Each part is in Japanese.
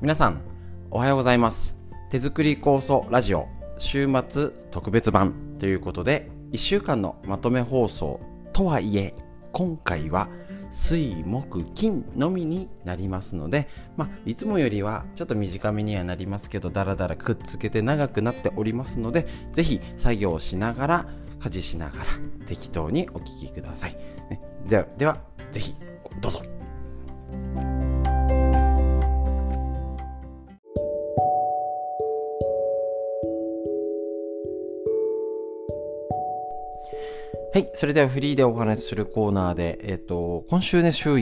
皆さんおはようございます。手作り酵素ラジオ週末特別版ということで1週間のまとめ放送とはいえ今回は水木金のみになりますので、まあ、いつもよりはちょっと短めにはなりますけどだらだらくっつけて長くなっておりますので是非作業しながら家事しながら適当にお聴きください、ね、ではでは是非どうぞ。はい。それではフリーでお話しするコーナーで、えっ、と、今週ね、週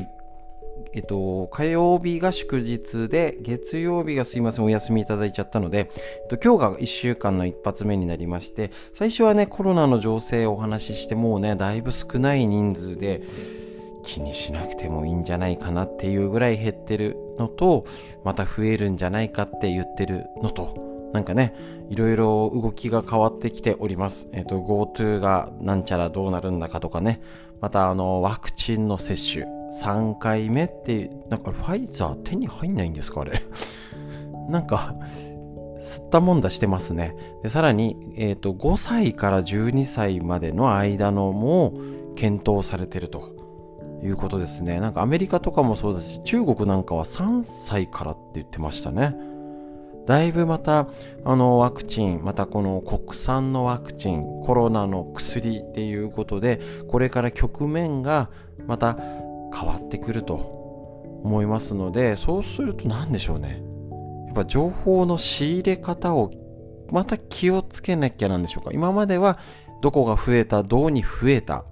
えっと、火曜日が祝日で、月曜日がすいません、お休みいただいちゃったので、えっと、今日が1週間の一発目になりまして、最初はね、コロナの情勢をお話しして、もうね、だいぶ少ない人数で、気にしなくてもいいんじゃないかなっていうぐらい減ってるのと、また増えるんじゃないかって言ってるのと、なんかね、いろいろ動きが変わってきております。えっ、ー、と、GoTo がなんちゃらどうなるんだかとかね、またあの、ワクチンの接種、3回目って、なんかファイザー手に入んないんですかあれ。なんか、吸ったもんだしてますね。でさらに、えっ、ー、と、5歳から12歳までの間のも検討されてると。いうことですね。なんかアメリカとかもそうですし、中国なんかは3歳からって言ってましたね。だいぶまたあのワクチンまたこの国産のワクチンコロナの薬っていうことでこれから局面がまた変わってくると思いますのでそうすると何でしょうね。やっぱ情報の仕入れ方をまた気をつけなきゃなんでしょうか。今まではどこが増えたどうに増えた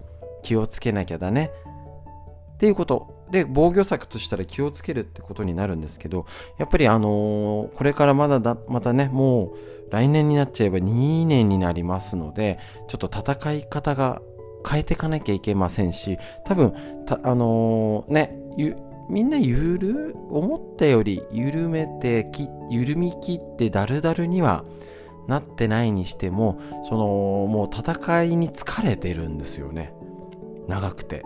気をつけなきゃだね。っていうこと。で、防御策としたら気をつけるってことになるんですけど、やっぱりあのー、これからまだだ、またね、もう来年になっちゃえば2年になりますので、ちょっと戦い方が変えていかなきゃいけませんし、多分、あのー、ね、みんなゆる、思ったより緩めて、緩み切ってだるだるにはなってないにしても、その、もう戦いに疲れてるんですよね。長くて。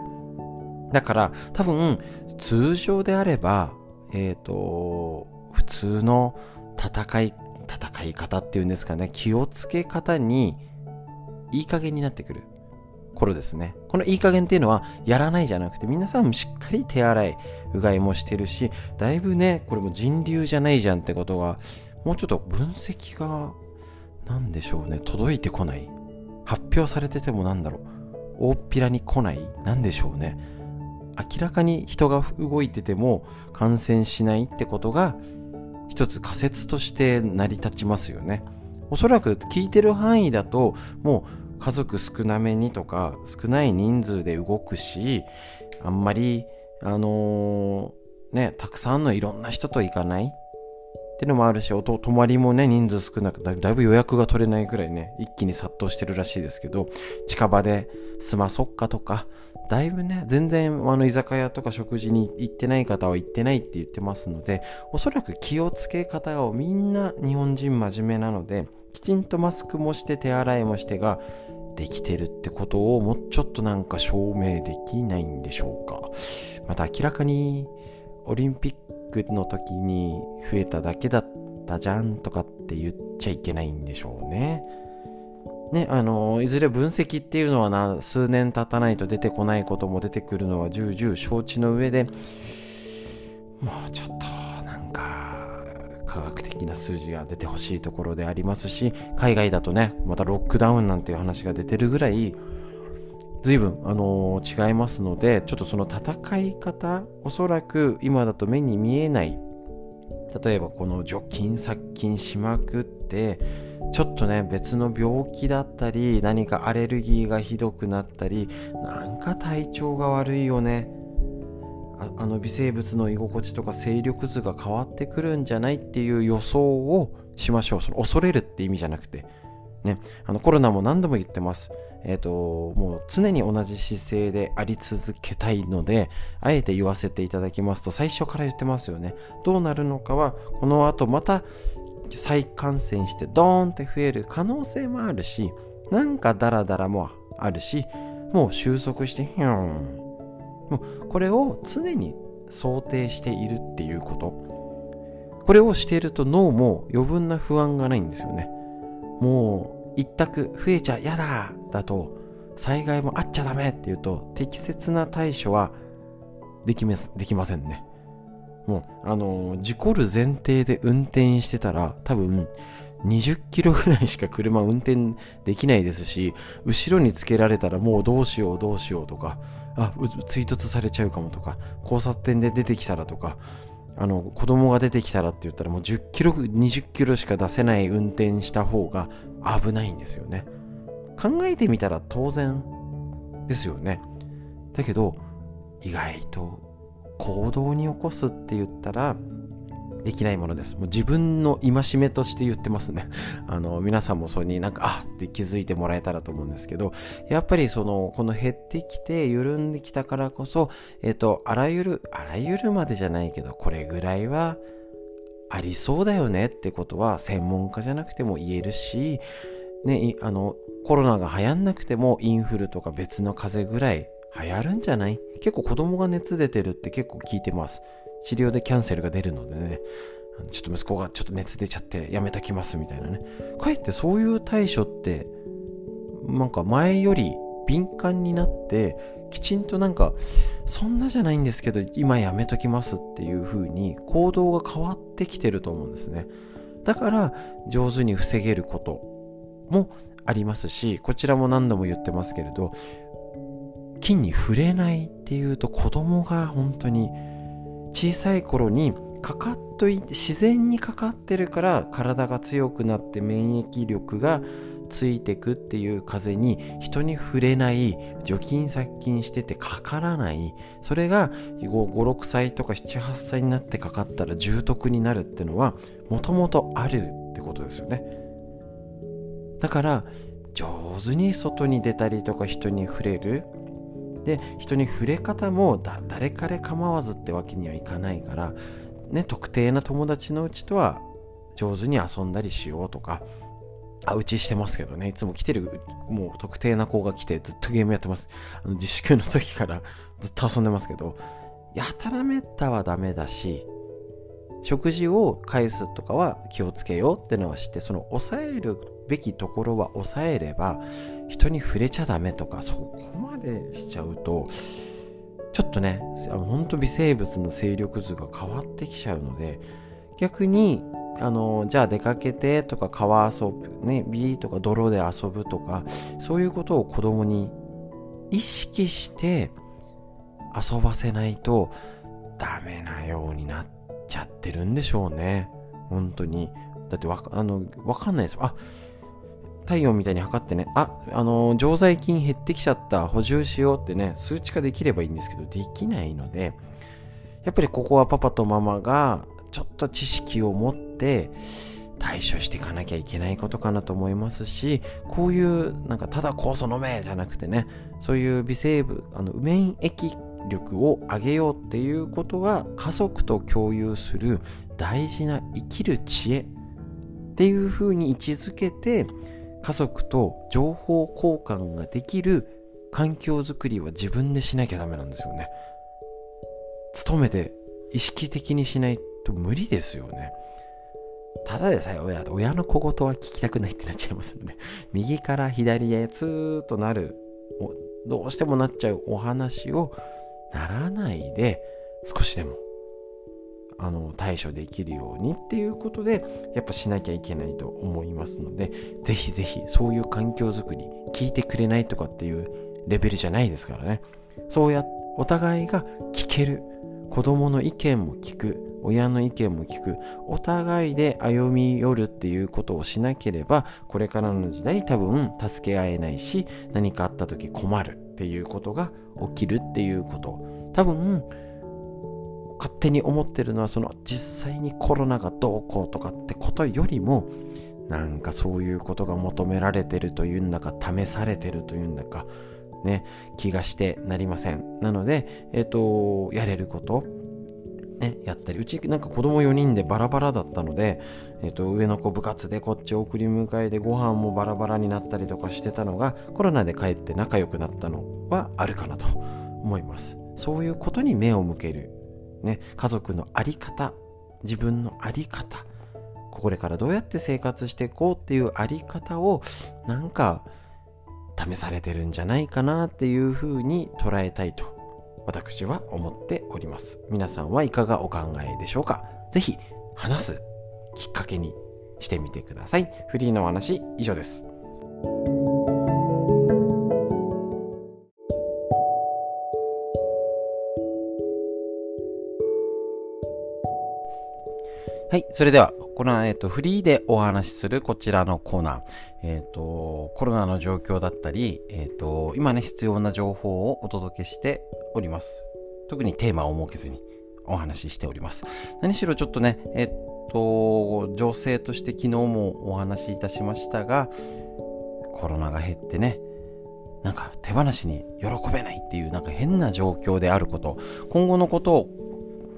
だから多分通常であれば、えっ、ー、と、普通の戦い、戦い方っていうんですかね、気をつけ方にいい加減になってくる頃ですね。このいい加減っていうのはやらないじゃなくて皆さんもしっかり手洗い、うがいもしてるし、だいぶね、これも人流じゃないじゃんってことが、もうちょっと分析が、なんでしょうね、届いてこない。発表されててもなんだろう、大っぴらに来ないなんでしょうね。明らかに人が動いてても感染しないってことが一つ仮説として成り立ちますよね。おそらく聞いてる範囲だともう家族少なめにとか少ない人数で動くしあんまりあのー、ねたくさんのいろんな人と行かないってのもあるし、泊まりもね、人数少なくだいぶ予約が取れないぐらいね、一気に殺到してるらしいですけど、近場で済まそっかとか、だいぶね、全然あの居酒屋とか食事に行ってない方は行ってないって言ってますので、おそらく気をつけ方をみんな日本人真面目なので、きちんとマスクもして手洗いもしてができてるってことをもうちょっとなんか証明できないんでしょうか。また明らかにオリンピックの時に増えただけだったじゃんとかって言っちゃいけないんでしょうね。ね、あの、いずれ分析っていうのはな、数年経たないと出てこないことも出てくるのは重々承知の上で、もうちょっと、なんか、科学的な数字が出てほしいところでありますし、海外だとね、またロックダウンなんていう話が出てるぐらい、随分、あのー、違いますので、ちょっとその戦い方、おそらく今だと目に見えない、例えばこの除菌殺菌しまくって、ちょっとね別の病気だったり何かアレルギーがひどくなったりなんか体調が悪いよね。あの微生物の居心地とか勢力図が変わってくるんじゃないっていう予想をしましょう。その恐れるって意味じゃなくて。ね。あのコロナも何度も言ってます。えっ、ー、ともう常に同じ姿勢であり続けたいのであえて言わせていただきますと最初から言ってますよね。どうなるのかはこの後また再感染してドーンって増える可能性もあるしなんかダラダラもあるしもう収束してヒューン。もうこれを常に想定しているっていうこと。これをしていると脳も余分な不安がないんですよね。もう一択増えちゃ嫌だだと災害もあっちゃダメっていうと適切な対処はできできませんね。もうあの事故る前提で運転してたら多分20キロぐらいしか車運転できないですし後ろにつけられたらもうどうしようどうしようとかあ追突されちゃうかもとか交差点で出てきたらとかあの子供が出てきたらって言ったらもう10キロ20キロしか出せない運転した方が危ないんですよね。考えてみたら当然ですよね。だけど意外と行動に起こすって言ったらできないものです。もう自分の戒めとして言ってますね。あの、皆さんもそれになんか、あって気づいてもらえたらと思うんですけど、やっぱりその、この減ってきて緩んできたからこそ、えっ、と、あらゆる、あらゆるまでじゃないけど、これぐらいはありそうだよねってことは専門家じゃなくても言えるし、ね、あの、コロナが流行んなくてもインフルとか別の風邪ぐらい流行るんじゃない？結構子供が熱出てるって結構聞いてます。治療でキャンセルが出るのでね、ちょっと息子がちょっと熱出ちゃってやめときますみたいなね。かえってそういう対処って、なんか前より敏感になって、きちんとなんか、そんなじゃないんですけど、今やめときますっていう風に行動が変わってきてると思うんですね。だから上手に防げることもありますし、こちらも何度も言ってますけれど、菌に触れないっていうと子供が本当に小さい頃にかかっといて自然にかかってるから体が強くなって免疫力がついてくっていう風に人に触れない除菌殺菌しててかからない。それが56歳とか78歳になってかかったら重篤になるってのはもともとあるってことですよね。だから上手に外に出たりとか人に触れる。で人に触れ方も誰彼構わずってわけにはいかないからね特定な友達のうちとは上手に遊んだりしようとかあうちしてますけどねいつも来てるもう特定な子が来てずっとゲームやってます。あの自粛の時からずっと遊んでますけどやたらめったはダメだし食事を返すとかは気をつけようってのは知ってその抑えるべきところは抑えれば人に触れちゃダメとかそこまでしちゃうとちょっとねほんと微生物の勢力図が変わってきちゃうので逆にあのじゃあ出かけてとか川遊ぶねビーとか泥で遊ぶとかそういうことを子供に意識して遊ばせないとダメなようになっちゃってるんでしょうね。本当に。だってわあのわかんないです。あ体温みたいに測ってね、あ、あの常在菌減ってきちゃった、補充しようってね、数値化できればいいんですけど、できないので、やっぱりここはパパとママがちょっと知識を持って対処していかなきゃいけないことかなと思いますし、こういうなんかただ酵素飲めじゃなくてね、そういう微生物、あの免疫力を上げようっていうことが家族と共有する大事な生きる知恵っていうふうに位置づけて家族と情報交換ができる環境づくりは自分でしなきゃダメなんですよね。努めて意識的にしないと無理ですよね。ただでさえ親親の小言は聞きたくないってなっちゃいますよね。右から左へツーッとなる、どうしてもなっちゃうお話をならないで少しでもあの対処できるようにっていうことでやっぱしなきゃいけないと思いますのでぜひぜひそういう環境づくり聞いてくれないとかっていうレベルじゃないですからね。そうやお互いが聞ける子供の意見も聞く親の意見も聞くお互いで歩み寄るっていうことをしなければこれからの時代多分助け合えないし何かあった時困るっていうことが起きるっていうこと。多分勝手に思ってるのはその実際にコロナがどうこうとかってことよりもなんかそういうことが求められてるというんだか試されてるというんだかね気がしてなりません。なのでえっ、ー、とやれることね、やったりうちなんか子供4人でバラバラだったので、えー、と上の子部活でこっち送り迎えでご飯もバラバラになったりとかしてたのがコロナで帰って仲良くなったのはあるかなと思います。そういうことに目を向けるね、家族の在り方自分の在り方これからどうやって生活していこうっていう在り方をなんか試されてるんじゃないかなっていうふうに捉えたいと私は思っております。皆さんはいかがお考えでしょうか？ぜひ話すきっかけにしてみてください。フリーのお話以上です。はい。それでは、この、えっ、と、フリーでお話しするこちらのコーナー。えっ、と、コロナの状況だったり、えっ、と、今ね、必要な情報をお届けしております。特にテーマを設けずにお話ししております。何しろちょっとね、えっと、情勢として昨日もお話しいたしましたが、コロナが減ってね、なんか手放しに喜べないっていうなんか変な状況であること、今後のことを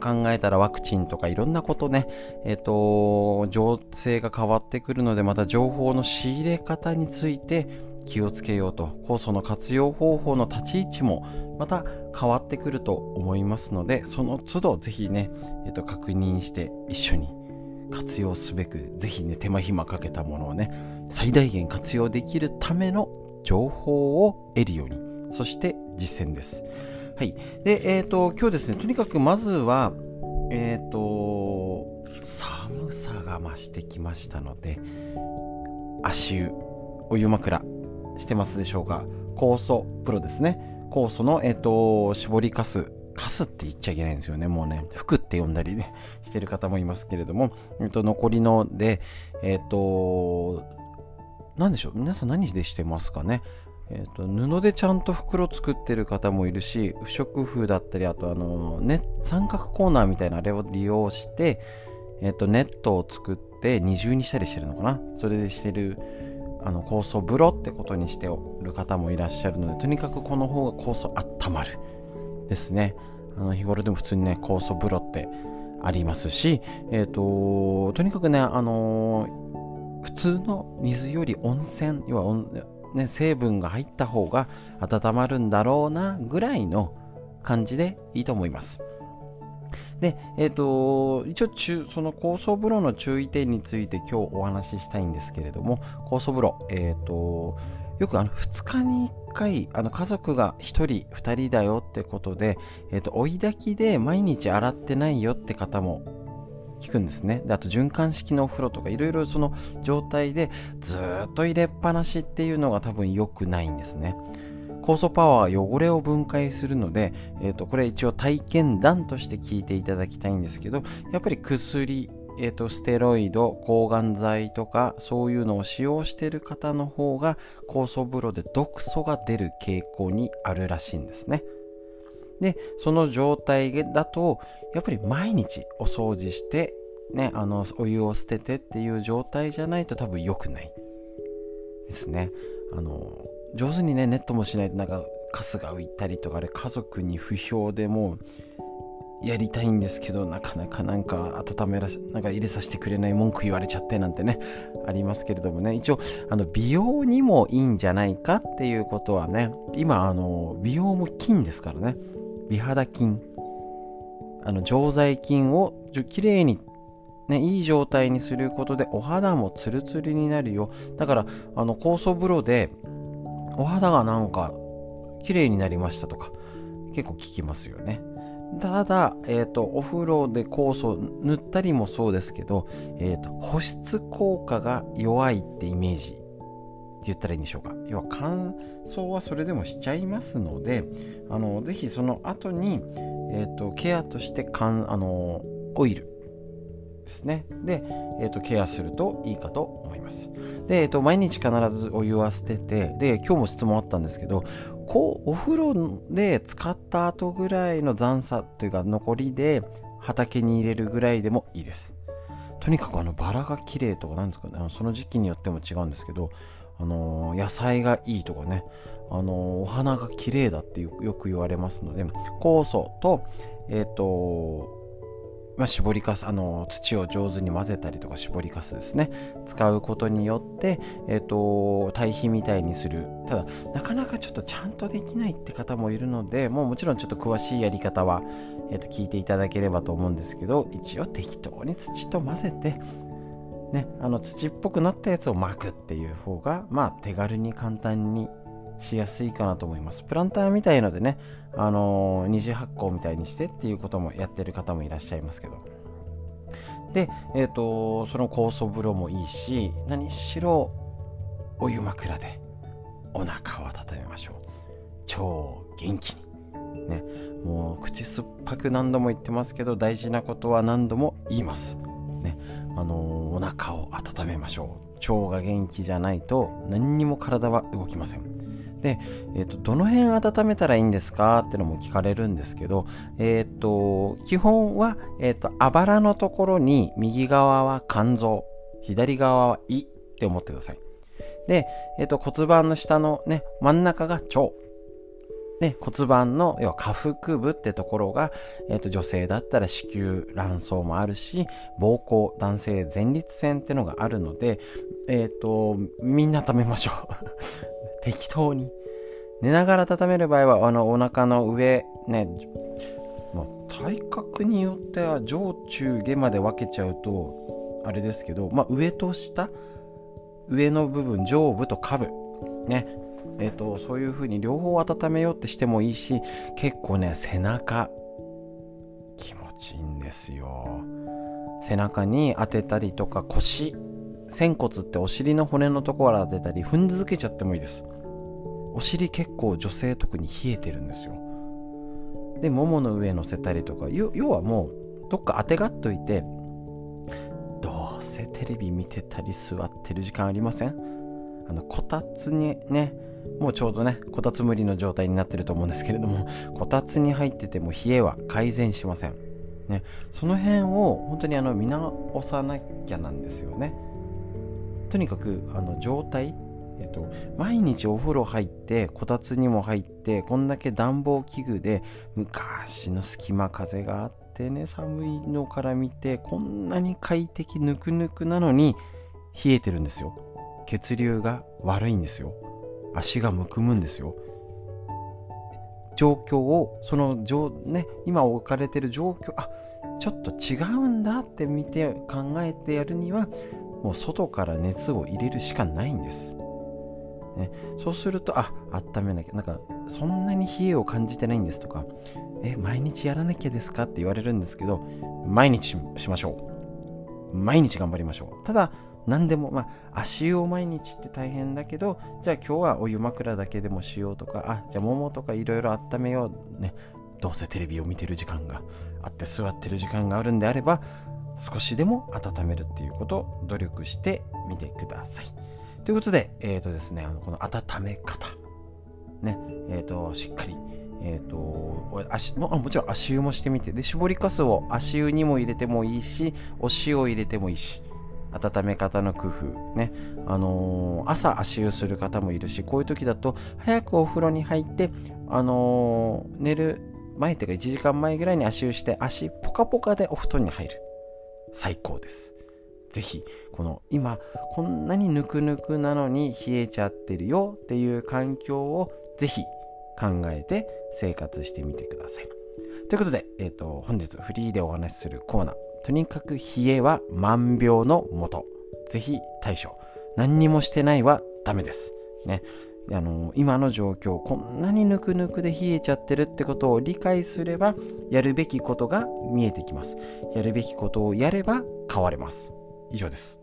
考えたらワクチンとかいろんなことね、えっ、ー、と、情勢が変わってくるので、また情報の仕入れ方について気をつけようと、酵素の活用方法の立ち位置もまた変わってくると思いますので、その都度ぜひね、えっ、ー、と、確認して一緒に活用すべく、ぜひね、手間暇かけたものをね、最大限活用できるための情報を得るように、そして実践です。はい。で、えっ、ー、と、今日ですね、とにかくまずは、えっ、ー、と、寒さが増してきましたので、足湯、お湯枕してますでしょうか？酵素プロですね。酵素の、えっ、ー、と、絞りかす。かすって言っちゃいけないんですよね。もうね、服って呼んだりね、してる方もいますけれども、えっと、残りので、えっと、何でしょう？皆さん何でしてますかね？えーと、布でちゃんと袋作ってる方もいるし不織布だったりあとあの、ね、三角コーナーみたいなあれを利用して、えーと、ネットを作って二重にしたりしてるのかな？それでしてるあの酵素風呂ってことにしておる方もいらっしゃるのでとにかくこの方が酵素温まる。ですね。あの日頃でも普通にね酵素風呂ってありますし、えーと、とにかくね、あのー、普通の水より温泉要は温ね、成分が入った方が温まるんだろうなぐらいの感じでいいと思います。で、えっ、ー、と、一応中その酵素風呂の注意点について今日お話ししたいんですけれども、酵素風呂、えっ、ー、と、よくあの2日に1回あの家族が1人2人だよってことで、えっ、ー、と追い焚きで毎日洗ってないよって方も効くんですねであと循環式のお風呂とかいろいろその状態でずっと入れっぱなしっていうのが多分良くないんですね酵素パワーは汚れを分解するので、えー、とこれ一応体験談として聞いていただきたいんですけどやっぱり薬えーと、ステロイド抗がん剤とかそういうのを使用してる方の方が酵素風呂で毒素が出る傾向にあるらしいんですね。で、その状態だと、やっぱり毎日お掃除して、ね、あの、お湯を捨ててっていう状態じゃないと多分良くないですね。あの、上手にね、ネットもしないとなんか、カスが浮いたりとかで家族に不評でもやりたいんですけど、なかなかなんか温めらなんか入れさせてくれない文句言われちゃってなんてね、ありますけれどもね、一応、あの、美容にもいいんじゃないかっていうことはね、今、あの、美容も金ですからね。美肌菌あの常在菌をきれいにね、いい状態にすることでお肌もツルツルになるよ。だからあの酵素風呂でお肌がなんか綺麗になりましたとか結構聞きますよね。ただ、えーと、お風呂で酵素塗ったりもそうですけど、えーと保湿効果が弱いってイメージ。言ったらいいんでしょうか。要は乾燥はそれでもしちゃいますのであのぜひその後に、えーと、ケアとしてあのオイルですね。で、えーと、ケアするといいかと思います。で、えーと、毎日必ずお湯は捨ててで今日も質問あったんですけどこうお風呂で使った後ぐらいの残差というか残りで畑に入れるぐらいでもいいです。とにかくあのバラが綺麗とかなんですかね。その時期によっても違うんですけどあの野菜がいいとかね、あのお花が綺麗だってよく言われますので酵素と,、えーと、まあ、絞りかすあの土を上手に混ぜたりとか絞りかすですね。使うことによって、えーと、堆肥みたいにする。ただなかなかちょっとちゃんとできないって方もいるのでもうもちろんちょっと詳しいやり方は、えーと、聞いていただければと思うんですけど一応適当に土と混ぜてね、あの土っぽくなったやつを巻くっていう方がまあ手軽に簡単にしやすいかなと思います。プランターみたいのでね、あのー、二次発酵みたいにしてっていうこともやってる方もいらっしゃいますけど。で、えっ、ー、と、その酵素風呂もいいし、何しろお湯枕でお腹を温めましょう。超元気に。ね、もう口酸っぱく何度も言ってますけど、大事なことは何度も言います。ね、あのー、お腹を温めましょう。腸が元気じゃないと何にも体は動きません。で、えーと、どの辺温めたらいいんですか？ってのも聞かれるんですけど、えっ、ー、と基本は、えーと、あばらのところに右側は肝臓左側は胃って思ってくださいで、えーと、骨盤の下の、ね、真ん中が腸で骨盤の要は下腹部ってところが、えー、と女性だったら子宮卵巣もあるし膀胱男性前立腺ってのがあるので、えー、とみんな食べましょう。適当に。寝ながら畳める場合はあのお腹の上ね、体格によっては上中下まで分けちゃうとあれですけど、まあ、上と下上の部分上部と下部ねえっ、とそういう風に両方温めようってしてもいいし結構ね背中気持ちいいんですよ。背中に当てたりとか腰仙骨ってお尻の骨のところ当てたり踏んづけちゃってもいいです。お尻結構女性特に冷えてるんですよ。でももの上乗せたりとか要はもうどっか当てがっといてどうせテレビ見てたり座ってる時間ありません？あのこたつにねもうちょうどねこたつ無理の状態になってると思うんですけれどもこたつに入ってても冷えは改善しません。ね。その辺を本当にあの見直さなきゃなんですよね。とにかくあの状態えっと、毎日お風呂入ってこたつにも入ってこんだけ暖房器具で昔の隙間風があってね寒いのから見てこんなに快適ぬくぬくなのに冷えてるんですよ。血流が悪いんですよ。足がむくむんですよ状況をそのね今置かれてる状況あちょっと違うんだって見て考えてやるにはもう外から熱を入れるしかないんです。ね、そうすると、あ、温めなきゃ、なんか、そんなに冷えを感じてないんですとか、え、毎日やらなきゃですかって言われるんですけど、毎日しましょう。毎日頑張りましょう。ただ、何でも、まあ、足湯を毎日って大変だけど、じゃあ今日はお湯枕だけでもしようとか、あ、じゃあ桃とかいろいろ温めよう。ね、どうせテレビを見てる時間があって座ってる時間があるんであれば、少しでも温めるっていうことを努力してみてください。ということで、えっ、ー、とですね、あのこの温め方、ね、えっ、ー、と、しっかり、えっ、ー、と足も、もちろん足湯もしてみて、で、絞りかすを足湯にも入れてもいいし、お塩入れてもいいし、温め方の工夫ね、あのー、朝足湯する方もいるしこういう時だと早くお風呂に入って、あのー、寝る前っていうか1時間前ぐらいに足湯して足ポカポカでお布団に入る。最高です。ぜひこの今こんなにぬくぬくなのに冷えちゃってるよっていう環境をぜひ考えて生活してみてください。ということで、えーと、本日フリーでお話しするコーナー。とにかく冷えは万病のもと。ぜひ対処。何にもしてないはダメです。ね、あの今の状況こんなにぬくぬくで冷えちゃってるってことを理解すればやるべきことが見えてきます。やるべきことをやれば変われます。以上です。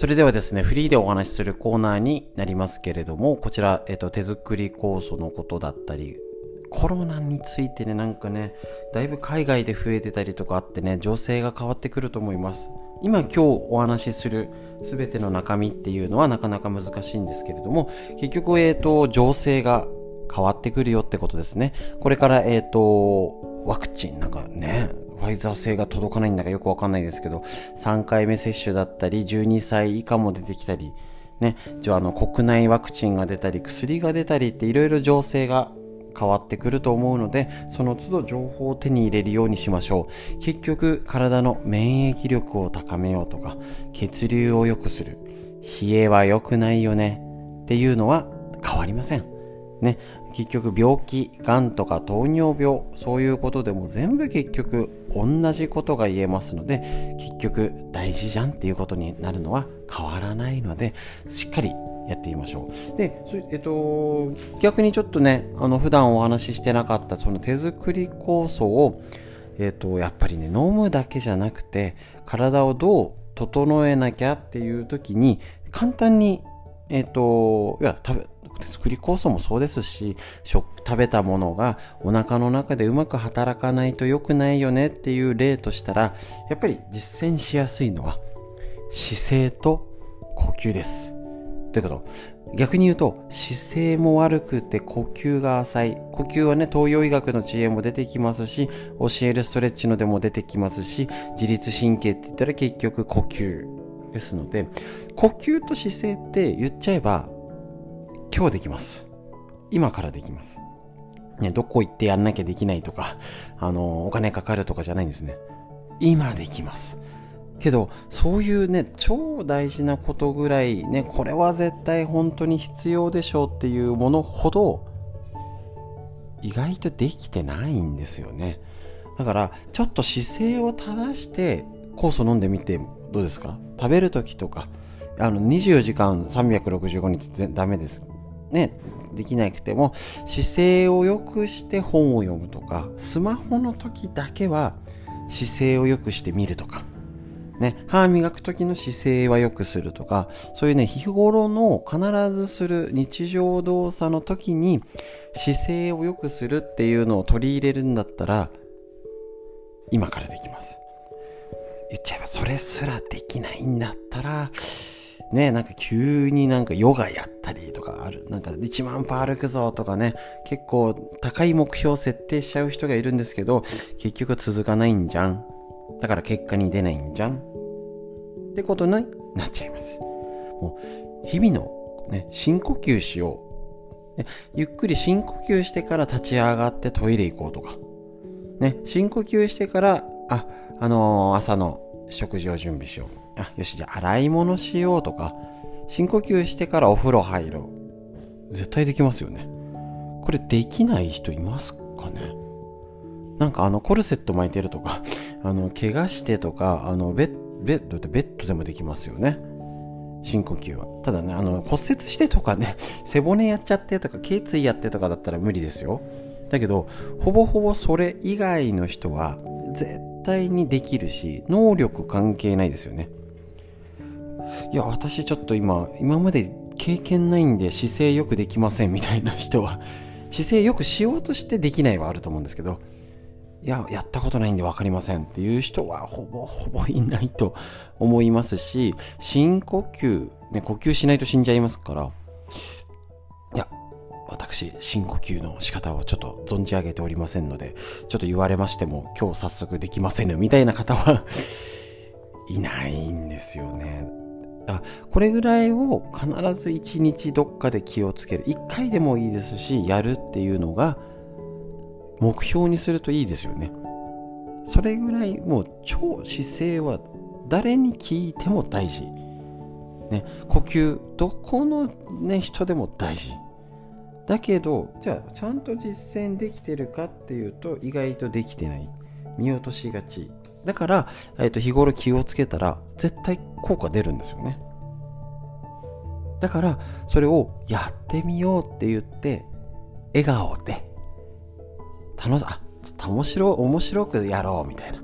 それではですね、フリーでお話しするコーナーになりますけれども、こちら、えっと、手作り酵素のことだったり、コロナについてね、なんかね、だいぶ海外で増えてたりとかあってね、情勢が変わってくると思います。今今日お話しする全ての中身っていうのはなかなか難しいんですけれども、結局、えっ、ー、と、情勢が変わってくるよってことですね。これから、えっ、ー、と、ワクチン、なんかね、ファイザー製が届かないんだかよくわかんないですけど、3回目接種だったり、12歳以下も出てきたり、ね、じゃああの国内ワクチンが出たり、薬が出たりっていろいろ情勢が変わってくると思うのでその都度情報を手に入れるようにしましょう。結局体の免疫力を高めようとか血流を良くする。冷えは良くないよね。っていうのは変わりません。ね、結局病気がんとか糖尿病そういうことでも全部結局同じことが言えますので結局大事じゃんっていうことになるのは変わらないのでしっかりやってみましょう。で、えっと、逆にちょっとね、あの普段お話ししてなかったその手作り酵素を、えっと、やっぱりね、飲むだけじゃなくて、体をどう整えなきゃっていう時に、簡単に、えっと、いや、食べ、手作り酵素もそうですし食食べたものがお腹の中でうまく働かないと良くないよねっていう例としたらやっぱり実践しやすいのは姿勢と呼吸です。ということ。逆に言うと姿勢も悪くて呼吸が浅い。呼吸はね東洋医学の知恵も出てきますし教えるストレッチのでも出てきますし自律神経って言ったら結局呼吸ですので呼吸と姿勢って言っちゃえば今日できます。今からできます。ね、どこ行ってやんなきゃできないとか、あの、お金かかるとかじゃないんですね。今できます。けどそういうね超大事なことぐらいねこれは絶対本当に必要でしょうっていうものほど意外とできてないんですよね。だからちょっと姿勢を正して酵素飲んでみてどうですか？食べる時とかあの24時間365日ダメです。ねできなくても姿勢を良くして本を読むとかスマホの時だけは姿勢を良くしてみるとかね、歯磨く時の姿勢は良くするとか、そういうね、日頃の必ずする日常動作の時に姿勢を良くするっていうのを取り入れるんだったら、今からできます。言っちゃえば、それすらできないんだったら、ね、なんか急になんかヨガやったりとかある。なんか1万歩歩くぞとかね、結構高い目標設定しちゃう人がいるんですけど、結局続かないんじゃん。だから結果に出ないんじゃん。ってことになっちゃいます。もう日々の、ね、深呼吸しよう、ゆっくり深呼吸してから立ち上がってトイレ行こうとか。ね、深呼吸してから、あ、あのー、朝の食事を準備しよう。あ、よし、じゃあ洗い物しようとか、深呼吸してからお風呂入ろう。絶対できますよね。これできない人いますかね？なんかあのコルセット巻いてるとか、あの怪我してとか、あのベッベッドってベッドでもできますよね。深呼吸は。ただね、あの骨折してとかね、背骨やっちゃってとか、頸椎やってとかだったら無理ですよ。だけど、ほぼほぼそれ以外の人は絶対にできるし、能力関係ないですよね。いや、私ちょっと今、今まで経験ないんで姿勢よくできませんみたいな 人は、姿勢よくしようとしてできないはあると思うんですけど、いや、やったことないんで分かりませんっていう人はほぼほぼいないと思いますし、深呼吸、ね、呼吸しないと死んじゃいますから、いや、私、深呼吸の仕方をちょっと存じ上げておりませんので、ちょっと言われましても、今日早速できませんみたいな方はいないんですよね。あこれぐらいを必ず一日どっかで気をつける。一回でもいいですし、やるっていうのが、目標にするといいですよね。それぐらいもう超姿勢は誰に聞いても大事。ね、呼吸、どこの、ね、人でも大事。だけど、じゃあちゃんと実践できてるかっていうと意外とできてない。見落としがち。だから、えー、と日頃気をつけたら絶対効果出るんですよね。だからそれをやってみようって言って笑顔で楽し、あ、面白、面白くやろうみたいな。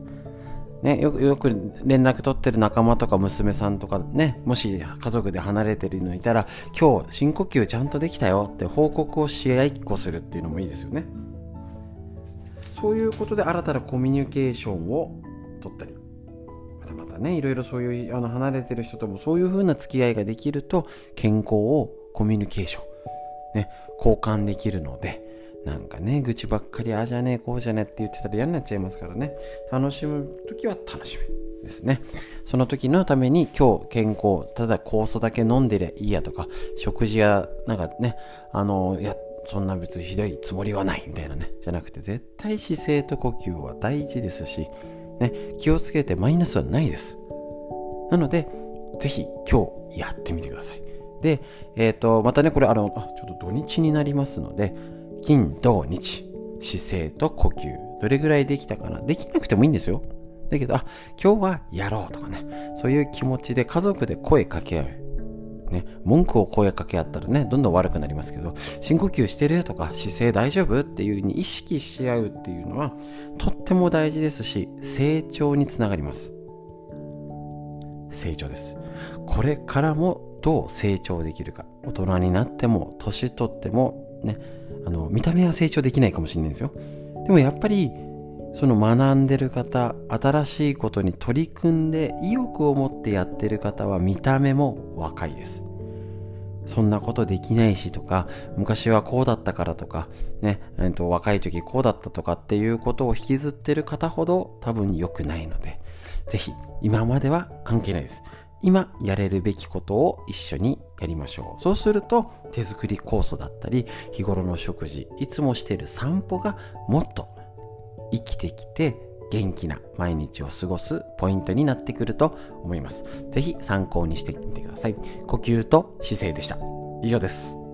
ね、よくよく連絡取ってる仲間とか娘さんとかねもし家族で離れてるのいたら今日深呼吸ちゃんとできたよって報告をし合いっこするっていうのもいいですよねそういうことで新たなコミュニケーションを取ったりまたまたねいろいろそういうあの離れてる人ともそういう風な付き合いができると健康をコミュニケーションね交換できるのでなんかね愚痴ばっかりああじゃねえこうじゃねえって言ってたら嫌になっちゃいますからね。楽しむ時は楽しむですね。その時のために今日健康ただ酵素だけ飲んでりゃいいやとか食事やなんかねあのいやそんな別にひどいつもりはないみたいなねじゃなくて絶対姿勢と呼吸は大事ですしね気をつけてマイナスはないですなのでぜひ今日やってみてくださいで、えっ、ー、と、またね、これ、あの、あ、ちょっと土日になりますので、金、土、日、姿勢と呼吸、どれぐらいできたかな？できなくてもいいんですよ。だけど、あ、今日はやろうとかね、そういう気持ちで家族で声かけ合う。ね、文句を声かけ合ったらね、どんどん悪くなりますけど、深呼吸してるとか、姿勢大丈夫っていう風に意識し合うっていうのは、とっても大事ですし、成長につながります。成長です。これからもどう成長できるか。大人になっても、年取っても、ね、あの、見た目は成長できないかもしれないんですよ。でもやっぱり、その学んでる方新しいことに取り組んで意欲を持ってやってる方は見た目も若いです。そんなことできないしとか昔はこうだったからとかね、えっと、若い時こうだったとかっていうことを引きずってる方ほど多分良くないのでぜひ今までは関係ないです。今やれるべきことを一緒にやりましょう。そうすると手作り酵素だったり日頃の食事いつもしている散歩がもっと生きてきて元気な毎日を過ごすポイントになってくると思います。ぜひ参考にしてみてください。呼吸と姿勢でした。以上です。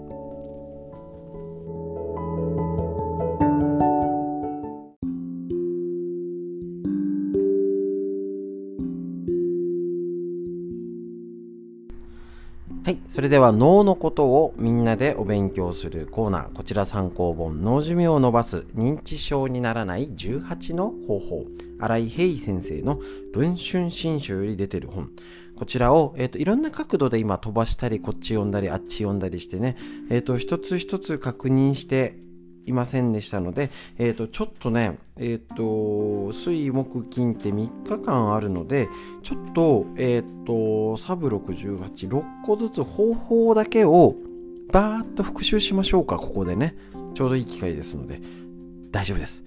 い。それでは脳のことをみんなでお勉強するコーナー。こちら参考本脳寿命を伸ばす認知症にならない18の方法。新井平井先生の文春新書より出てる本。こちらを、えーと、いろんな角度で今飛ばしたりこっち読んだりあっち読んだりしてね、えーと一つ一つ確認していませんでしたので、えー、とちょっとね、えっ、ー、と水木金って3日間あるのでちょっと,、えっ、ー、とサブ686個ずつ方法だけをバーッと復習しましょうかここでね。ちょうどいい機会ですので。大丈夫です。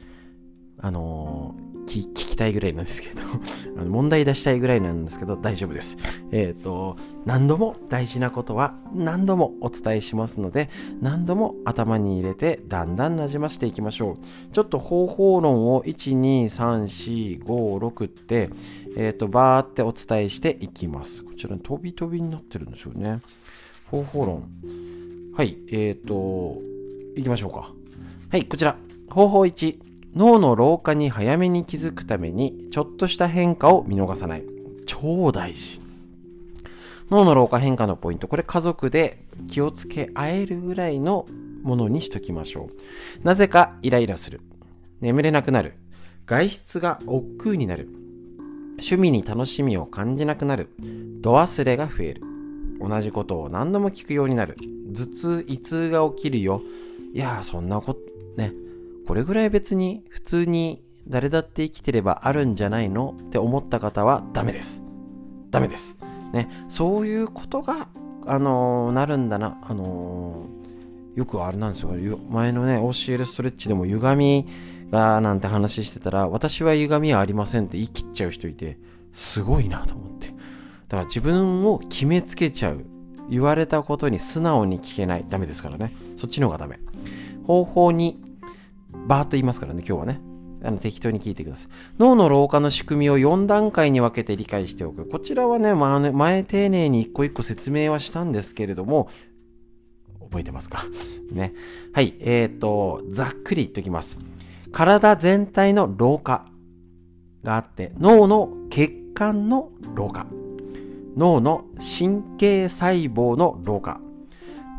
あの聞きたいぐらいなんですけど あの問題出したいぐらいなんですけど大丈夫です。えっ、ー、と、何度も大事なことは何度もお伝えしますので、何度も頭に入れてだんだんなじましていきましょう。ちょっと方法論を1、2、3、4、5、6って、えっ、ー、と、バーってお伝えしていきます。こちらに飛び飛びになってるんですよね。方法論。はい、えっ、ー、と、いきましょうか。はい、こちら。方法1。脳の老化に早めに気づくためにちょっとした変化を見逃さない。超大事。脳の老化変化のポイント。これ家族で気をつけ合えるぐらいのものにしときましょう。なぜかイライラする。眠れなくなる。外出が億劫になる。趣味に楽しみを感じなくなる。度忘れが増える。同じことを何度も聞くようになる。頭痛胃痛が起きるよ。いやーそんなことね。これぐらい別に普通に誰だって生きてればあるんじゃないの？って思った方はダメです。ダメです。ね、そういうことが、あのー、なるんだな、あのー、よくあれなんですよ。前のね、OCL ストレッチでも歪みがなんて話してたら、私は歪みはありませんって言い切っちゃう人いて、すごいなと思って。だから自分を決めつけちゃう。言われたことに素直に聞けない。ダメですからね。そっちの方がダメ。方法にバーッと言いますからね、今日はね。あの適当に聞いてください。脳の老化の仕組みを4段階に分けて理解しておく。こちらはね、まあ、ね前丁寧に一個一個説明はしたんですけれども、覚えてますか？ね。はい。えっ、ー、と、ざっくり言っておきます。体全体の老化があって、脳の血管の老化、脳の神経細胞の老化、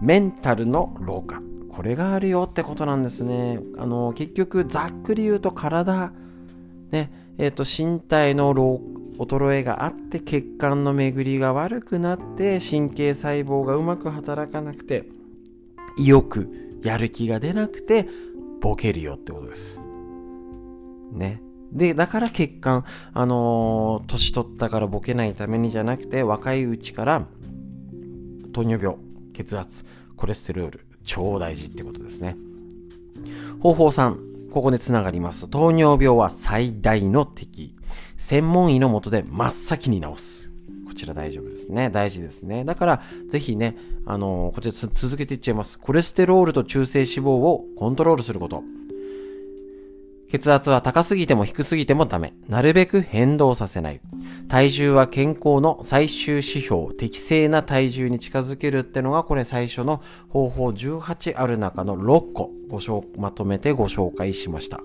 メンタルの老化、これがあるよってことなんですね。あの結局ざっくり言うと体、ねえーと、身体の衰えがあって血管の巡りが悪くなって神経細胞がうまく働かなくて意欲やる気が出なくてボケるよってことです。ね。で、だから血管、あのー、年取ったからボケないためにじゃなくて、若いうちから糖尿病、血圧、コレステロール、超大事ってことですね。方法3、ここでつながります。糖尿病は最大の敵。専門医のもとで真っ先に治す。こちら大丈夫ですね。大事ですね。だから、ぜひね、あのー、こちら続けていっちゃいます。コレステロールと中性脂肪をコントロールすること。血圧は高すぎても低すぎてもダメ。なるべく変動させない。体重は健康の最終指標、適正な体重に近づけるってのが、これ最初の方法18ある中の6個ご紹まとめてご紹介しました。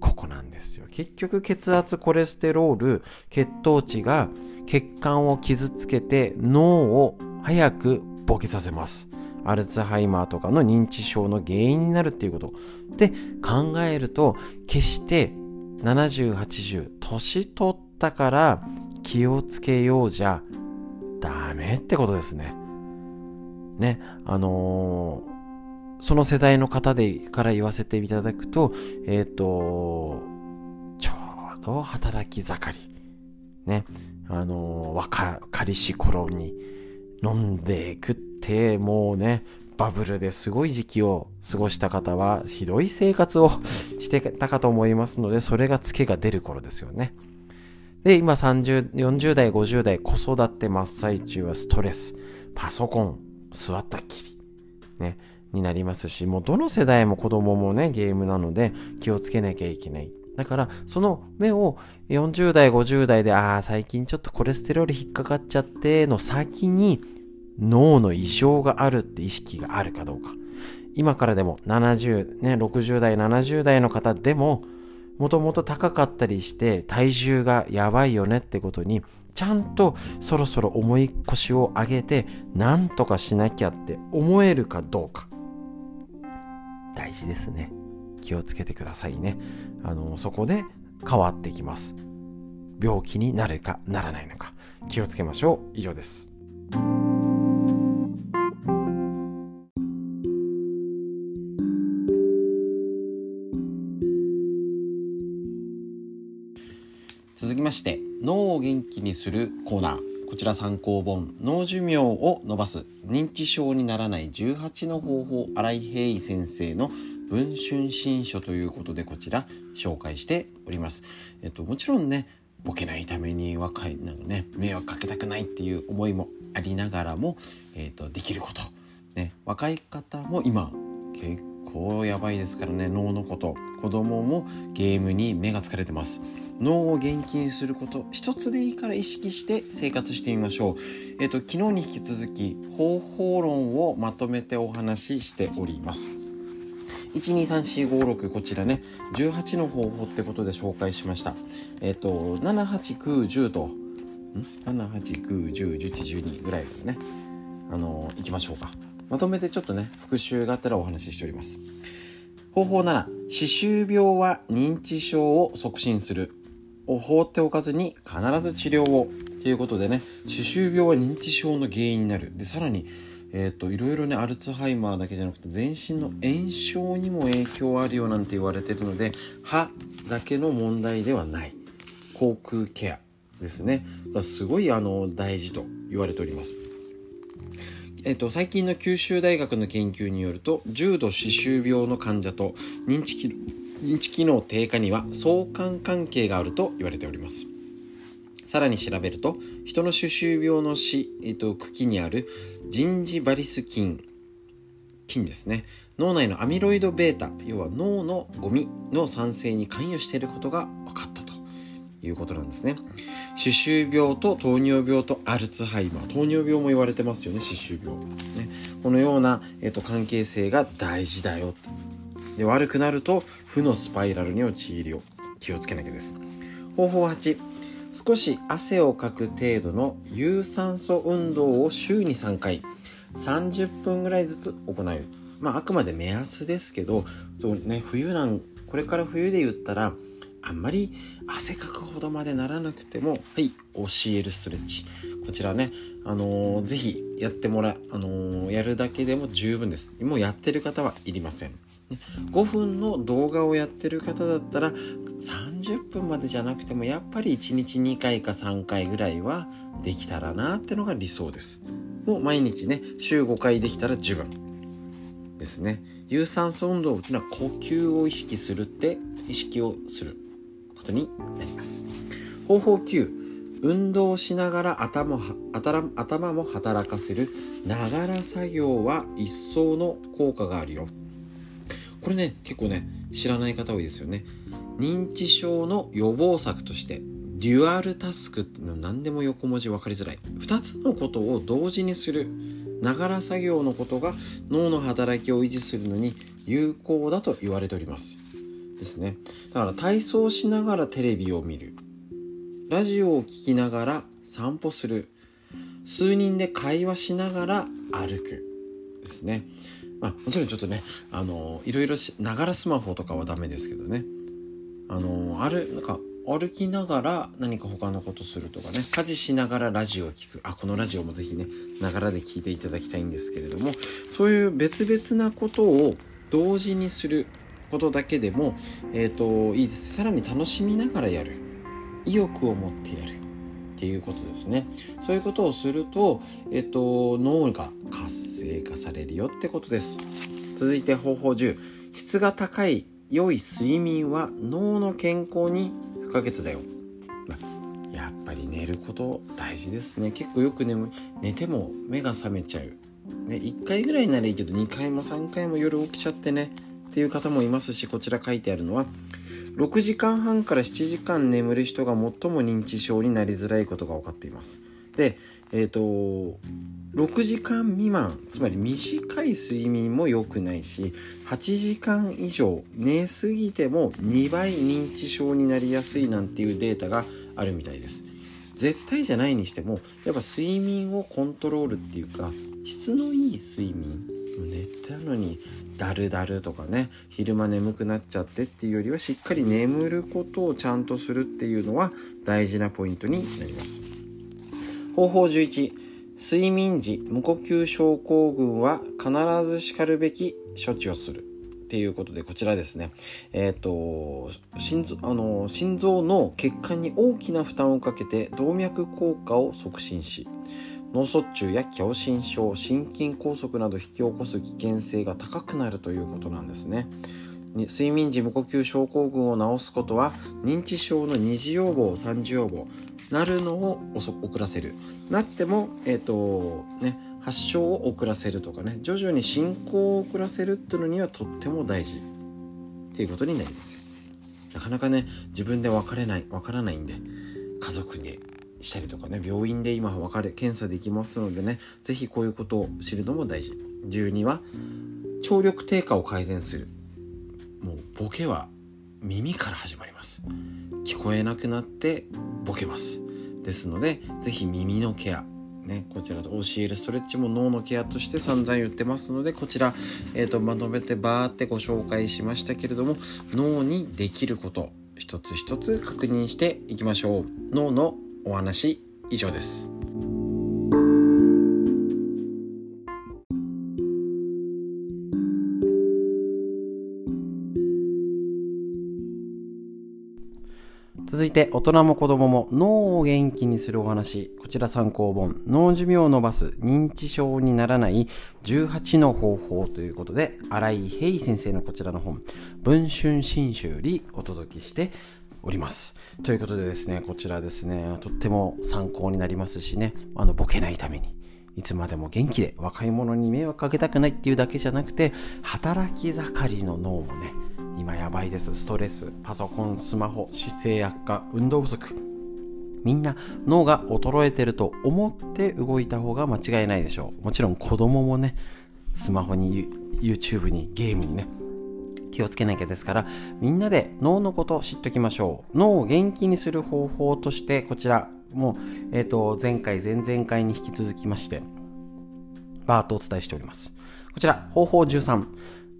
ここなんですよ。結局血圧、コレステロール、血糖値が血管を傷つけて脳を早くボケさせます。アルツハイマーとかの認知症の原因になるっていうことで考えると決して70、80年取ったから気をつけようじゃダメってことですね。ね、あのー、その世代の方でから言わせていただくと、えっ、ー、と、ちょうど働き盛り。ね、あのー、若かりし頃に飲んで食ってもうねバブルですごい時期を過ごした方はひどい生活をしてたかと思いますのでそれがツケが出る頃ですよね。で今30 40代50代子育て真っ最中はストレス。パソコン座ったっきり。ねになりますしもうどの世代も子供もねゲームなので気をつけなきゃいけない。だからその目を40代50代でああ最近ちょっとコレステロール引っかかっちゃっての先に脳の異常があるって意識があるかどうか。今からでも70、ね、60代、70代の方でも、もともと高かったりして体重がやばいよねってことに、ちゃんとそろそろ重い腰を上げて、なんとかしなきゃって思えるかどうか。大事ですね。気をつけてくださいね。あの、そこで変わってきます。病気になるかならないのか。気をつけましょう。以上です。まして脳を元気にするコーナー。こちら参考本脳寿命を伸ばす認知症にならない18の方法新井平井先生の文春新書ということでこちら紹介しております。えっと、もちろんねボケないために若いなのね迷惑かけたくないっていう思いもありながらも、えっと、できること、ね、若い方も今結構やばいですからね脳のこと。子供もゲームに目が疲れてます。脳を元気にすること一つでいいから意識して生活してみましょう。えっ、と昨日に引き続き方法論をまとめてお話ししております。123456こちらね18の方法ってことで紹介しました。えっ、と78910と789101112ぐらいからねあのー、いきましょうか。まとめてちょっとね、復習があったらお話ししております。方法7、歯周病は認知症を促進する。を放っておかずに必ず治療を。ということでね、歯周病は認知症の原因になる。で、さらに、えっ、ー、と、いろいろね、アルツハイマーだけじゃなくて、全身の炎症にも影響あるよなんて言われてるので、歯だけの問題ではない。口腔ケアですね。がすごい、あの、大事と言われております。えっと、最近の九州大学の研究によると重度歯周病の患者と認知機能認知機能低下には相関関係があると言われておりますさらに調べると人の歯周病の死、えっと、茎にあるジンジバリス菌菌ですね脳内のアミロイド β 要は脳のゴミの産生に関与していることが分かったということなんですね。歯周病と糖尿病とアルツハイマー。糖尿病も言われてますよね、歯周病。ね、このような、えっと、関係性が大事だよ。で、悪くなると負のスパイラルに陥るよ。気をつけなきゃです。方法8。少し汗をかく程度の有酸素運動を週に3回、30分ぐらいずつ行う。まあ、あくまで目安ですけど、ね、冬なん、これから冬で言ったら、あんまり汗かくほどまでならなくても、はい、教えるストレッチ。こちらね、あのー、ぜひやってもら、あのー、やるだけでも十分です。もうやってる方はいりません。5分の動画をやってる方だったら30分までじゃなくてもやっぱり1日2回か3回ぐらいはできたらなってのが理想です。もう毎日ね、週5回できたら十分ですね。有酸素運動というのは呼吸を意識するって意識をすることになります方法9運動しながら頭頭も働かせるながら作業は一層の効果があるよこれね結構ね知らない方多いですよね。認知症の予防策としてデュアルタスクっての何でも横文字分かりづらい。2つのことを同時にする。ながら作業のことが脳の働きを維持するのに有効だと言われております。ですね。だから体操しながらテレビを見る。ラジオを聴きながら散歩する。数人で会話しながら歩く。ですね。まあもちろんちょっとねあのいろいろながらスマホとかはダメですけどね。あのあるなんか歩きながら何か他のことするとかね。家事しながらラジオを聴く。あこのラジオもぜひねながらで聞いていただきたいんですけれども。そういう別々なことを同時にすることだけでも、えっ、ー、といいです。さらに楽しみながらやる。意欲を持ってやる。っていうことですね。そういうことをすると、えっと、脳が活性化されるよってことです。続いて方法10質が高い良い睡眠は脳の健康に不可欠だよ。やっぱり寝ること大事ですね。結構よく眠寝ても目が覚めちゃう。ね、1回ぐらいならいいけど2回も3回も夜起きちゃってね。っていう方もいますしこちら書いてあるのは6時間半から7時間眠る人が最も認知症になりづらいことが分かっています。で、えっ、ー、と、6時間未満、つまり短い睡眠も良くないし、8時間以上寝すぎても2倍認知症になりやすいなんていうデータがあるみたいです。絶対じゃないにしても、やっぱ睡眠をコントロールっていうか、質のいい睡眠、寝たのにだるだるとかね昼間眠くなっちゃってっていうよりはしっかり眠ることをちゃんとするっていうのは大事なポイントになります。方法11睡眠時無呼吸症候群は必ずしかるべき処置をするっていうことでこちらですね。えっ、ー、と心臓あの心臓の血管に大きな負担をかけて動脈硬化を促進し脳卒中や狭心症心筋梗塞など引き起こす危険性が高くなるということなんですね。睡眠時無呼吸症候群を治すことは認知症の二次予防三次予防なるのを遅らせる。なってもえっ、ー、とね発症を遅らせるとかね徐々に進行を遅らせるっていうのにはとっても大事っていうことになります。なかなかね自分で分かれない分からないんで家族にしたりとかね病院で今分かれ検査できますのでね是非こういうことを知るのも大事。12は聴力低下を改善する。もうボケは耳から始まります。聞こえなくなってボケます。ですので是非耳のケアね、こちらと教えるストレッチも脳のケアとして散々言ってますのでこちら、えーと、とまとめてバーってご紹介しましたけれども脳にできること一つ一つ確認していきましょう。脳のお話以上です。続いて大人も子供も脳を元気にするお話こちら参考本脳寿命を伸ばす認知症にならない18の方法ということで新井平先生のこちらの本文春新州にお届けしております。ということでですね、こちらですね、とっても参考になりますしね、あの、ボケないために、いつまでも元気で若い者に迷惑かけたくないっていうだけじゃなくて、働き盛りの脳もね、今やばいです。ストレス、パソコン、スマホ、姿勢悪化、運動不足。みんな脳が衰えてると思って動いた方が間違いないでしょう。もちろん子供もね、スマホに YouTube にゲームにね気をつけなきゃですからみんなで脳のこと知っておきましょう。脳を元気にする方法としてこちらもう、えーと、前回前々回に引き続きましてバートお伝えしております。こちら方法13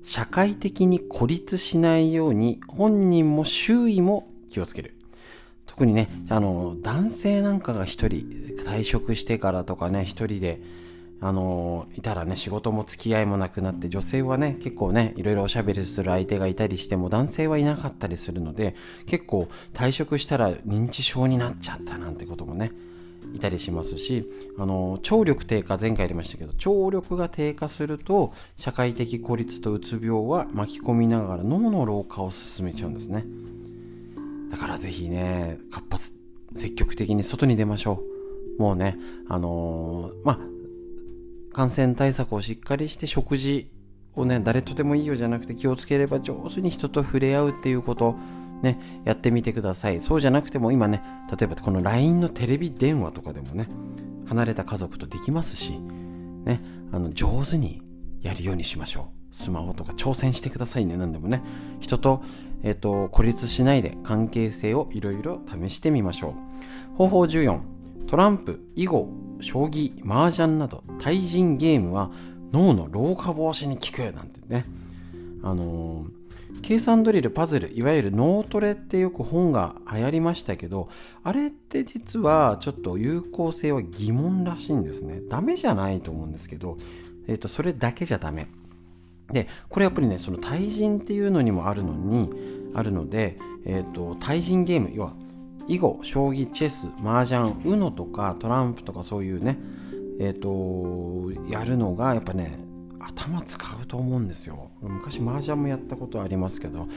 社会的に孤立しないように本人も周囲も気をつける。特にねあの男性なんかが一人退職してからとかね一人であのいたらね仕事も付き合いもなくなって女性はね結構ねいろいろおしゃべりする相手がいたりしても男性はいなかったりするので結構退職したら認知症になっちゃったなんてこともねいたりしますしあの聴力低下前回ありましたけど聴力が低下すると社会的孤立とうつ病は巻き込みながら脳の老化を進めちゃうんですね。だからぜひね活発積極的に外に出ましょう。もうねあのー、まあ感染対策をしっかりして食事をね誰とでもいいよじゃなくて気をつければ上手に人と触れ合うっていうことね、やってみてください。そうじゃなくても今ね、例えばこの LINE のテレビ電話とかでもね、離れた家族とできますし、ね、あの上手にやるようにしましょう。スマホとか挑戦してくださいね、何でもね。人と、え、ー、と、孤立しないで関係性をいろいろ試してみましょう。方法14、トランプ、囲碁、将棋、麻雀など対人ゲームは脳の老化防止に効くなんてね。あのー計算ドリル、パズル、いわゆる脳トレってよく本が流行りましたけど、あれって実はちょっと有効性は疑問らしいんですね。ダメじゃないと思うんですけど、え、ー、と、それだけじゃダメ。で、これやっぱりね、その対人っていうのにもあるのに、あるので、えっ、ー、と、対人ゲーム、要は、囲碁、将棋、チェス、麻雀、UNO とかトランプとかそういうね、えっ、ー、と、やるのがやっぱね、頭使うと思うんですよ。昔麻雀もやったことありますけど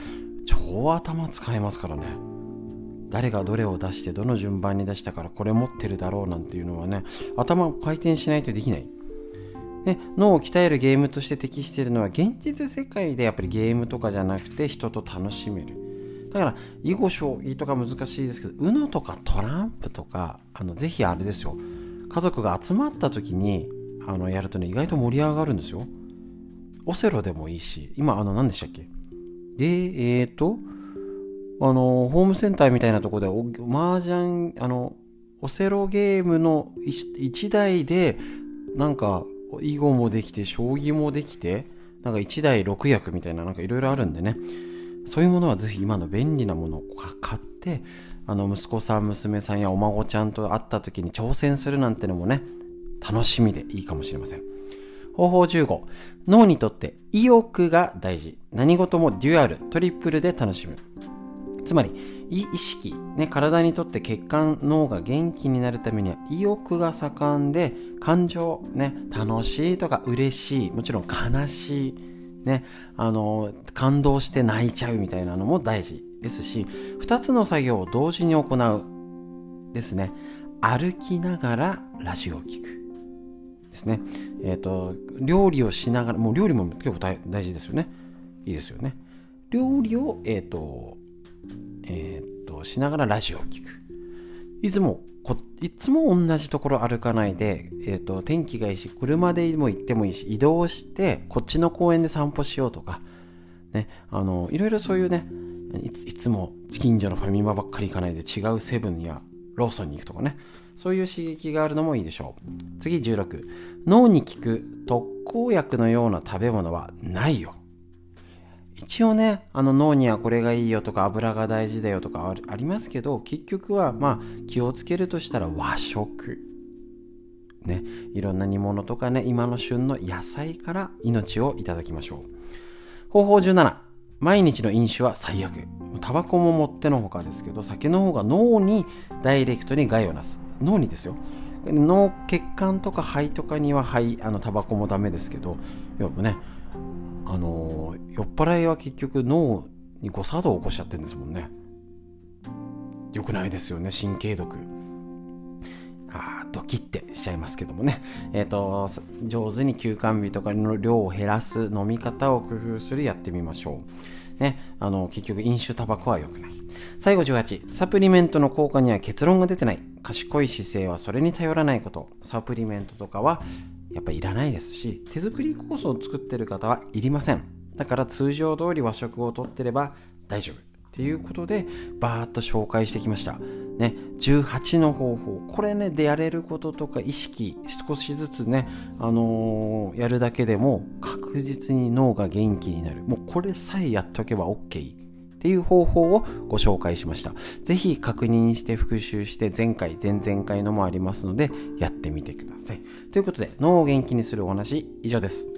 超頭使えますからね。誰がどれを出してどの順番に出したからこれ持ってるだろうなんていうのはね頭を回転しないとできない。で脳を鍛えるゲームとして適しているのは現実世界でやっぱりゲームとかじゃなくて人と楽しめる。だから囲碁将棋とか難しいですけど UNO とかトランプとかあのぜひあれですよ。家族が集まった時にあのやるとね意外と盛り上がるんですよ。オセロでもいいし今あの何でしたっけ？でえっ、ー、とあのホームセンターみたいなとこで麻雀あのオセロゲームの1台でなんか囲碁もできて将棋もできてなんか1台6役みたいななんかいろいろあるんでね。そういうものはぜひ今の便利なものを買ってあの息子さん娘さんやお孫ちゃんと会った時に挑戦するなんてのもね楽しみでいいかもしれません。方法15脳にとって意欲が大事。何事もデュアルトリプルで楽しむ。つまり意識、ね、体にとって血管脳が元気になるためには意欲が盛んで感情、ね、楽しいとか嬉しい。もちろん悲しい、ね、あの感動して泣いちゃうみたいなのも大事ですし2つの作業を同時に行うですね歩きながらラジオを聴くですね。えっ、ー、と、料理をしながら、もう料理も結構大事ですよね。いいですよね。料理を、えっ、ー、と、えっ、ー、と、しながらラジオを聞く。いつもこ、いつも同じところ歩かないで、えっ、と、天気がいいし、車でも行ってもいいし、移動して、こっちの公園で散歩しようとか、ね、あの、いろいろそういうね、いついつも近所のファミマばっかり行かないで違うセブンやローソンに行くとかね、そういう刺激があるのもいいでしょう。次16。脳に効く特効薬のような食べ物はないよ。一応ね、あの脳にはこれがいいよとか油が大事だよとかありますけど、結局はまあ気をつけるとしたら和食。ね、いろんな煮物とかね、今の旬の野菜から命をいただきましょう。方法17。毎日の飲酒は最悪。タバコももってのほかですけど、酒の方が脳にダイレクトに害をなす。脳にですよ脳血管とか肺とかには肺あのタバコもダメですけど要はねあの酔っ払いは結局脳に誤作動を起こしちゃってるんですもんね。よくないですよね神経毒。あドキッてしちゃいますけどもね。えっ、ー、と上手に休館日とかの量を減らす飲み方を工夫するやってみましょう。ねあの結局飲酒タバコは良くない。最後18サプリメントの効果には結論が出てない。賢い姿勢はそれに頼らないこと。サプリメントとかはやっぱいらないですし手作り酵素を作ってる方はいりません。だから通常通り和食をとってれば大丈夫っていうことでバーッと紹介してきました。ね18の方法。これねでやれることとか意識少しずつねあのー、やるだけでも確実に脳が元気になる。もうこれさえやっとけば OK っていう方法をご紹介しました。ぜひ確認して復習して前回、前々回のもありますのでやってみてください。ということで脳を元気にするお話以上です。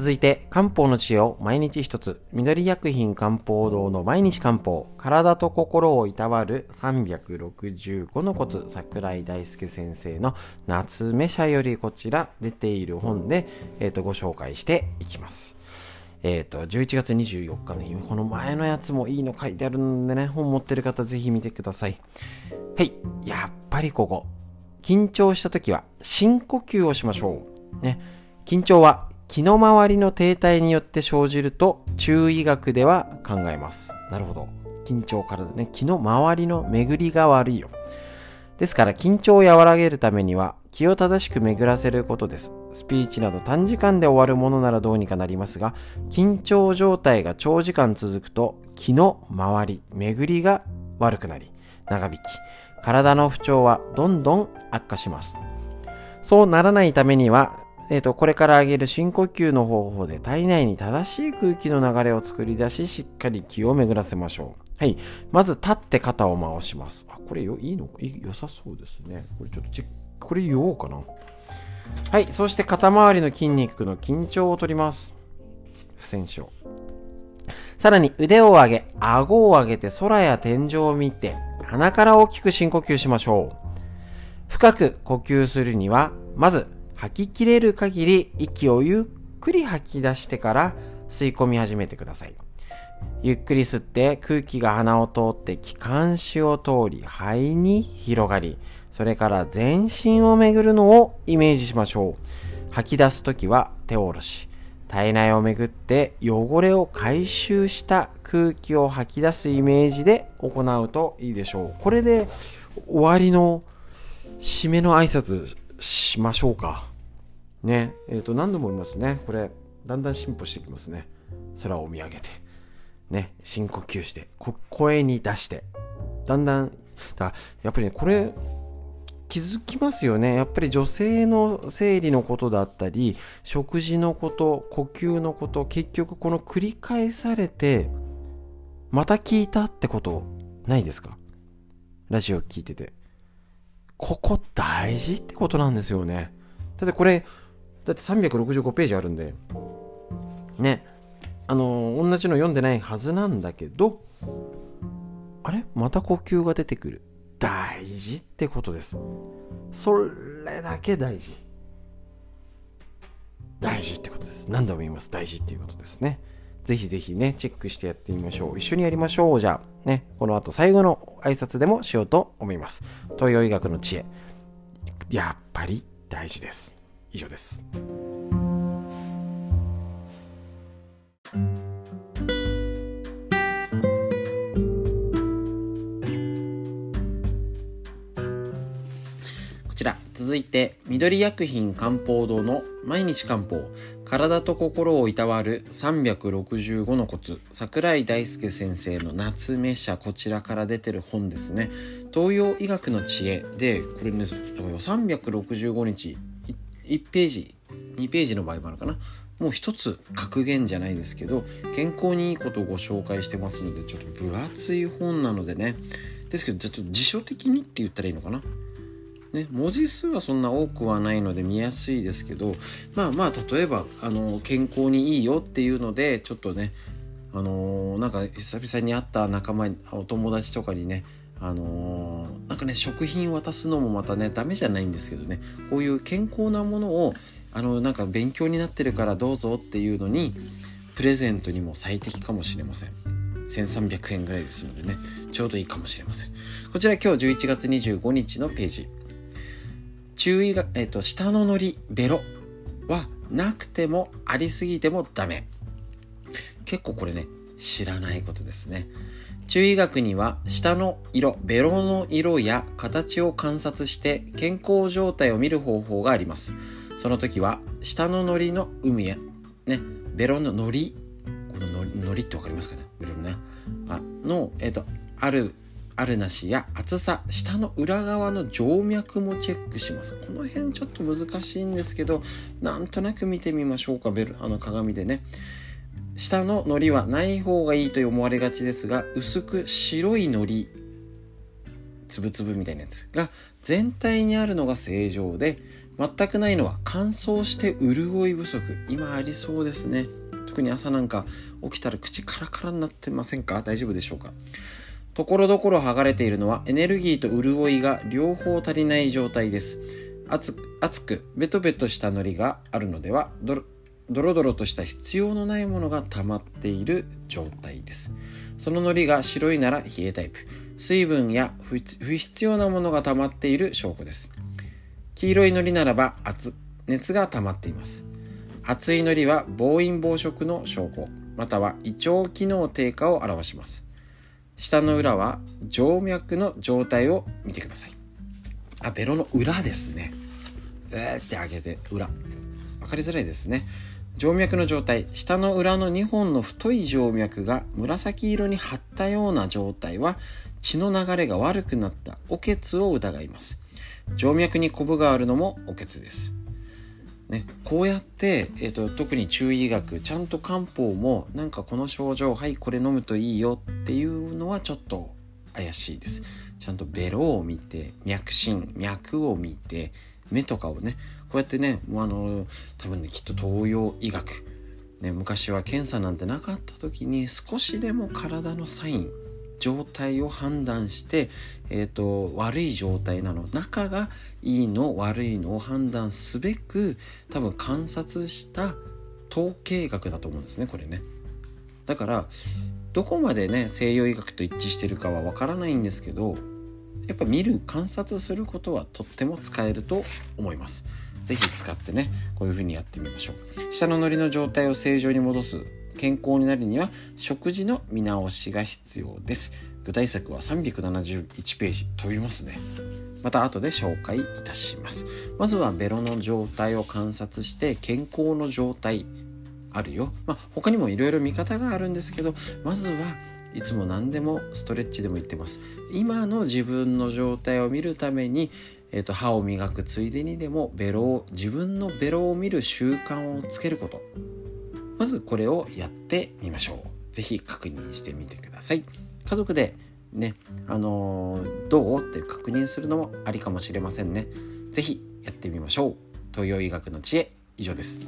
続いて、漢方の知恵を毎日一つ、緑薬品漢方堂の毎日漢方、体と心をいたわる365のコツ、桜井大輔先生の夏目社よりこちら出ている本で、えー、とご紹介していきます。えっ、ー、と、11月24日の日、この前のやつもいいの書いてあるんでね、本持ってる方ぜひ見てください。はい、やっぱりここ。緊張した時は深呼吸をしましょう。ね。緊張は気の回りの停滞によって生じると中医学では考えます。なるほど。緊張からだね。気の回りの巡りが悪いよ。ですから緊張を和らげるためには気を正しく巡らせることです。スピーチなど短時間で終わるものならどうにかなりますが、緊張状態が長時間続くと気の回り、巡りが悪くなり、長引き、体の不調はどんどん悪化します。そうならないためには、えーと、これから挙げる深呼吸の方法で体内に正しい空気の流れを作り出し、しっかり気を巡らせましょう。はい。まず立って肩を回します。あ、これよ、いいの？良さそうですね。これちょっと、これ言おうかな。はい。そして肩周りの筋肉の緊張を取ります。不戦勝。さらに腕を上げ、顎を上げて空や天井を見て、鼻から大きく深呼吸しましょう。深く呼吸するには、まず吐ききれる限り息をゆっくり吐き出してから吸い込み始めてください。ゆっくり吸って空気が鼻を通って気管支を通り肺に広がり、それから全身を巡るのをイメージしましょう。吐き出すときは手を下ろし、体内を巡って汚れを回収した空気を吐き出すイメージで行うといいでしょう。これで終わりの締めの挨拶しましょうか。ね、え、ー、と、何度も言いますね。これ、だんだん進歩してきますね。空を見上げて、ね、深呼吸して、声に出して、だんだん、だやっぱりね、これ、気づきますよね。やっぱり女性の生理のことだったり、食事のこと、呼吸のこと、結局この繰り返されて、また聞いたってことないですか？ラジオ聞いてて。ここ大事ってことなんですよね。だってこれ、だって365ページあるんで、ね、あの同じの読んでないはずなんだけど、あれ？また呼吸が出てくる。大事ってことです。それだけ大事。大事ってことです。何度も言います。大事っていうことですね。ぜひぜひね、チェックしてやってみましょう。一緒にやりましょう。じゃあ、ね、この後最後の挨拶でもしようと思います。東洋医学の知恵。やっぱり大事です。以上です。こちら、続いて、緑薬品漢方堂の毎日漢方、体と心をいたわる365のコツ、桜井大輔先生の夏目社、こちらから出てる本ですね。東洋医学の知恵で、これね、365日1ページ2ページの場合もあるかな。もう一つ格言じゃないですけど健康にいいことをご紹介してますのでちょっと分厚い本なのでね。ですけどちょっと辞書的にって言ったらいいのかな。ね、文字数はそんな多くはないので見やすいですけどまあまあ例えばあの健康にいいよっていうのでちょっとねあのー、なんか久々に会った仲間お友達とかにねあのー、なんかね食品渡すのもまたねダメじゃないんですけどね。こういう健康なものをあのなんか勉強になってるからどうぞっていうのにプレゼントにも最適かもしれません。1300円ぐらいですのでねちょうどいいかもしれません。こちら今日11月25日のページ。注意が、えっ、ー、と下ののりベロはなくてもありすぎてもダメ。結構これね知らないことですね。中医学には舌の色、ベロの色や形を観察して健康状態を見る方法があります。その時は舌ののりの有無や、ね、ベロののり、こののりのりってわかりますかね？ベロのね。あの、えっ、ー、と、ある、あるなしや厚さ、下の裏側の静脈もチェックします。この辺ちょっと難しいんですけど、なんとなく見てみましょうか、ベル、あの鏡でね。下の海苔はない方がいいと思われがちですが薄く白い海苔つぶつぶみたいなやつが全体にあるのが正常で全くないのは乾燥して潤い不足。今ありそうですね。特に朝なんか起きたら口カラカラになってませんか？大丈夫でしょうか？ところどころ剥がれているのはエネルギーと潤いが両方足りない状態です。熱くベトベトした海苔があるのではドロドロとした必要のないものが溜まっている状態です。その海苔が白いなら冷えタイプ。水分や不必要なものが溜まっている証拠です。黄色い海苔ならば熱熱が溜まっています。熱い海苔は暴飲暴食の証拠。または胃腸機能低下を表します。下の裏は静脈の状態を見てください。あベロの裏ですね。えーって上げて裏。分かりづらいですね。静脈の状態下の裏の2本の太い静脈が紫色に張ったような状態は血の流れが悪くなったおけつを疑います。静脈にコブがあるのもおけつです。ね、こうやって、えーと、特に中医学ちゃんと漢方もなんかこの症状はいこれ飲むといいよっていうのはちょっと怪しいです。ちゃんとベロを見て脈診脈を見て目とかをねこうやってねもうあの多分ねきっと東洋医学、ね、昔は検査なんてなかった時に少しでも体のサイン状態を判断して、えーと、悪い状態なの仲がいいの悪いのを判断すべく多分観察した統計学だと思うんですねこれね。だからどこまでね西洋医学と一致してるかはわからないんですけどやっぱ見る観察することはとっても使えると思います。是非使ってねこういう風にやってみましょう。下のノリの状態を正常に戻す健康になるには食事の見直しが必要です。具体策は371ページ飛びますね。また後で紹介いたします。まずはベロの状態を観察して健康の状態あるよ。まあ、他にもいろいろ見方があるんですけど、まずはいつも何でもストレッチでも言ってます。今の自分の状態を見るために、えーと歯を磨くついでにでもベロを自分のベロを見る習慣をつけることまずこれをやってみましょう。是非確認してみてください。家族でね、あのー、どう？って確認するのもありかもしれませんね。是非やってみましょう。東洋医学の知恵、以上です。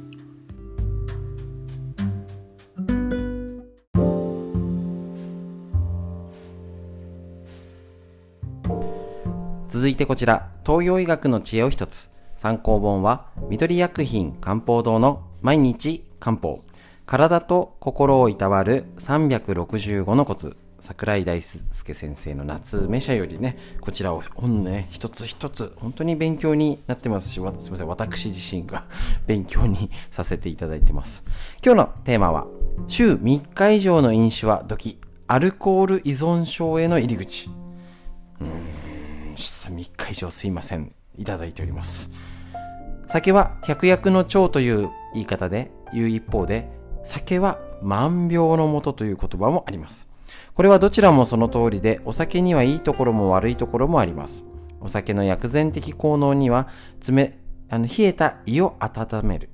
続いてこちら、東洋医学の知恵を一つ。参考本は、緑薬品漢方堂の毎日漢方。体と心をいたわる365のコツ桜井大輔先生の夏目社よりねこちらを本ね一つ一つ本当に勉強になってますしすみません私自身が 勉強にさせていただいてます今日のテーマは週3日以上の飲酒はドキアルコール依存症への入り口うーん3日以上すいませんいただいております酒は百薬の長という言い方で言う一方で酒は万病のもとという言葉もあります。これはどちらもその通りで、お酒にはいいところも悪いところもあります。お酒の薬膳的効能には、冷あの冷えた胃を温める、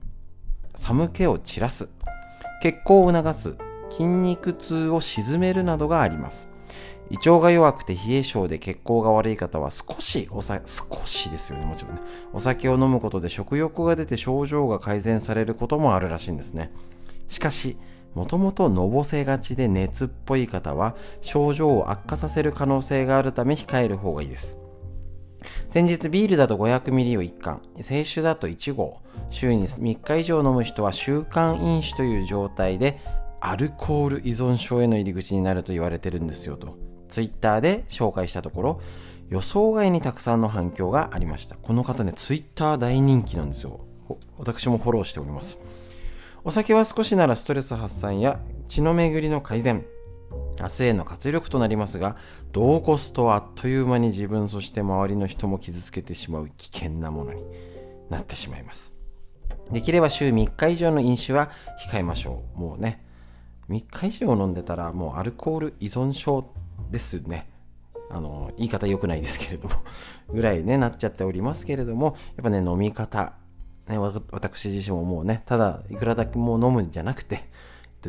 寒気を散らす、血行を促す、筋肉痛を鎮めるなどがあります。胃腸が弱くて冷え性で血行が悪い方は少しおさ少しですよねもちろんねお酒を飲むことで食欲が出て症状が改善されることもあるらしいんですねしかし、もともとのぼせがちで熱っぽい方は症状を悪化させる可能性があるため控える方がいいです。先日ビールだと 500ml を1缶、清酒だと1合、週に3日以上飲む人は習慣飲酒という状態でアルコール依存症への入り口になると言われてるんですよと。ツイッターで紹介したところ、予想外にたくさんの反響がありました。この方ね、ツイッター大人気なんですよ。私もフォローしております。お酒は少しならストレス発散や血の巡りの改善明日への活力となりますが同コストはあっという間に自分そして周りの人も傷つけてしまう危険なものになってしまいますできれば週3日以上の飲酒は控えましょうもうね3日以上飲んでたらもうアルコール依存症ですねあの言い方良くないですけれども ぐらいねなっちゃっておりますけれどもやっぱね飲み方ね、私自身ももうね、ただいくらだけもう飲むんじゃなくて、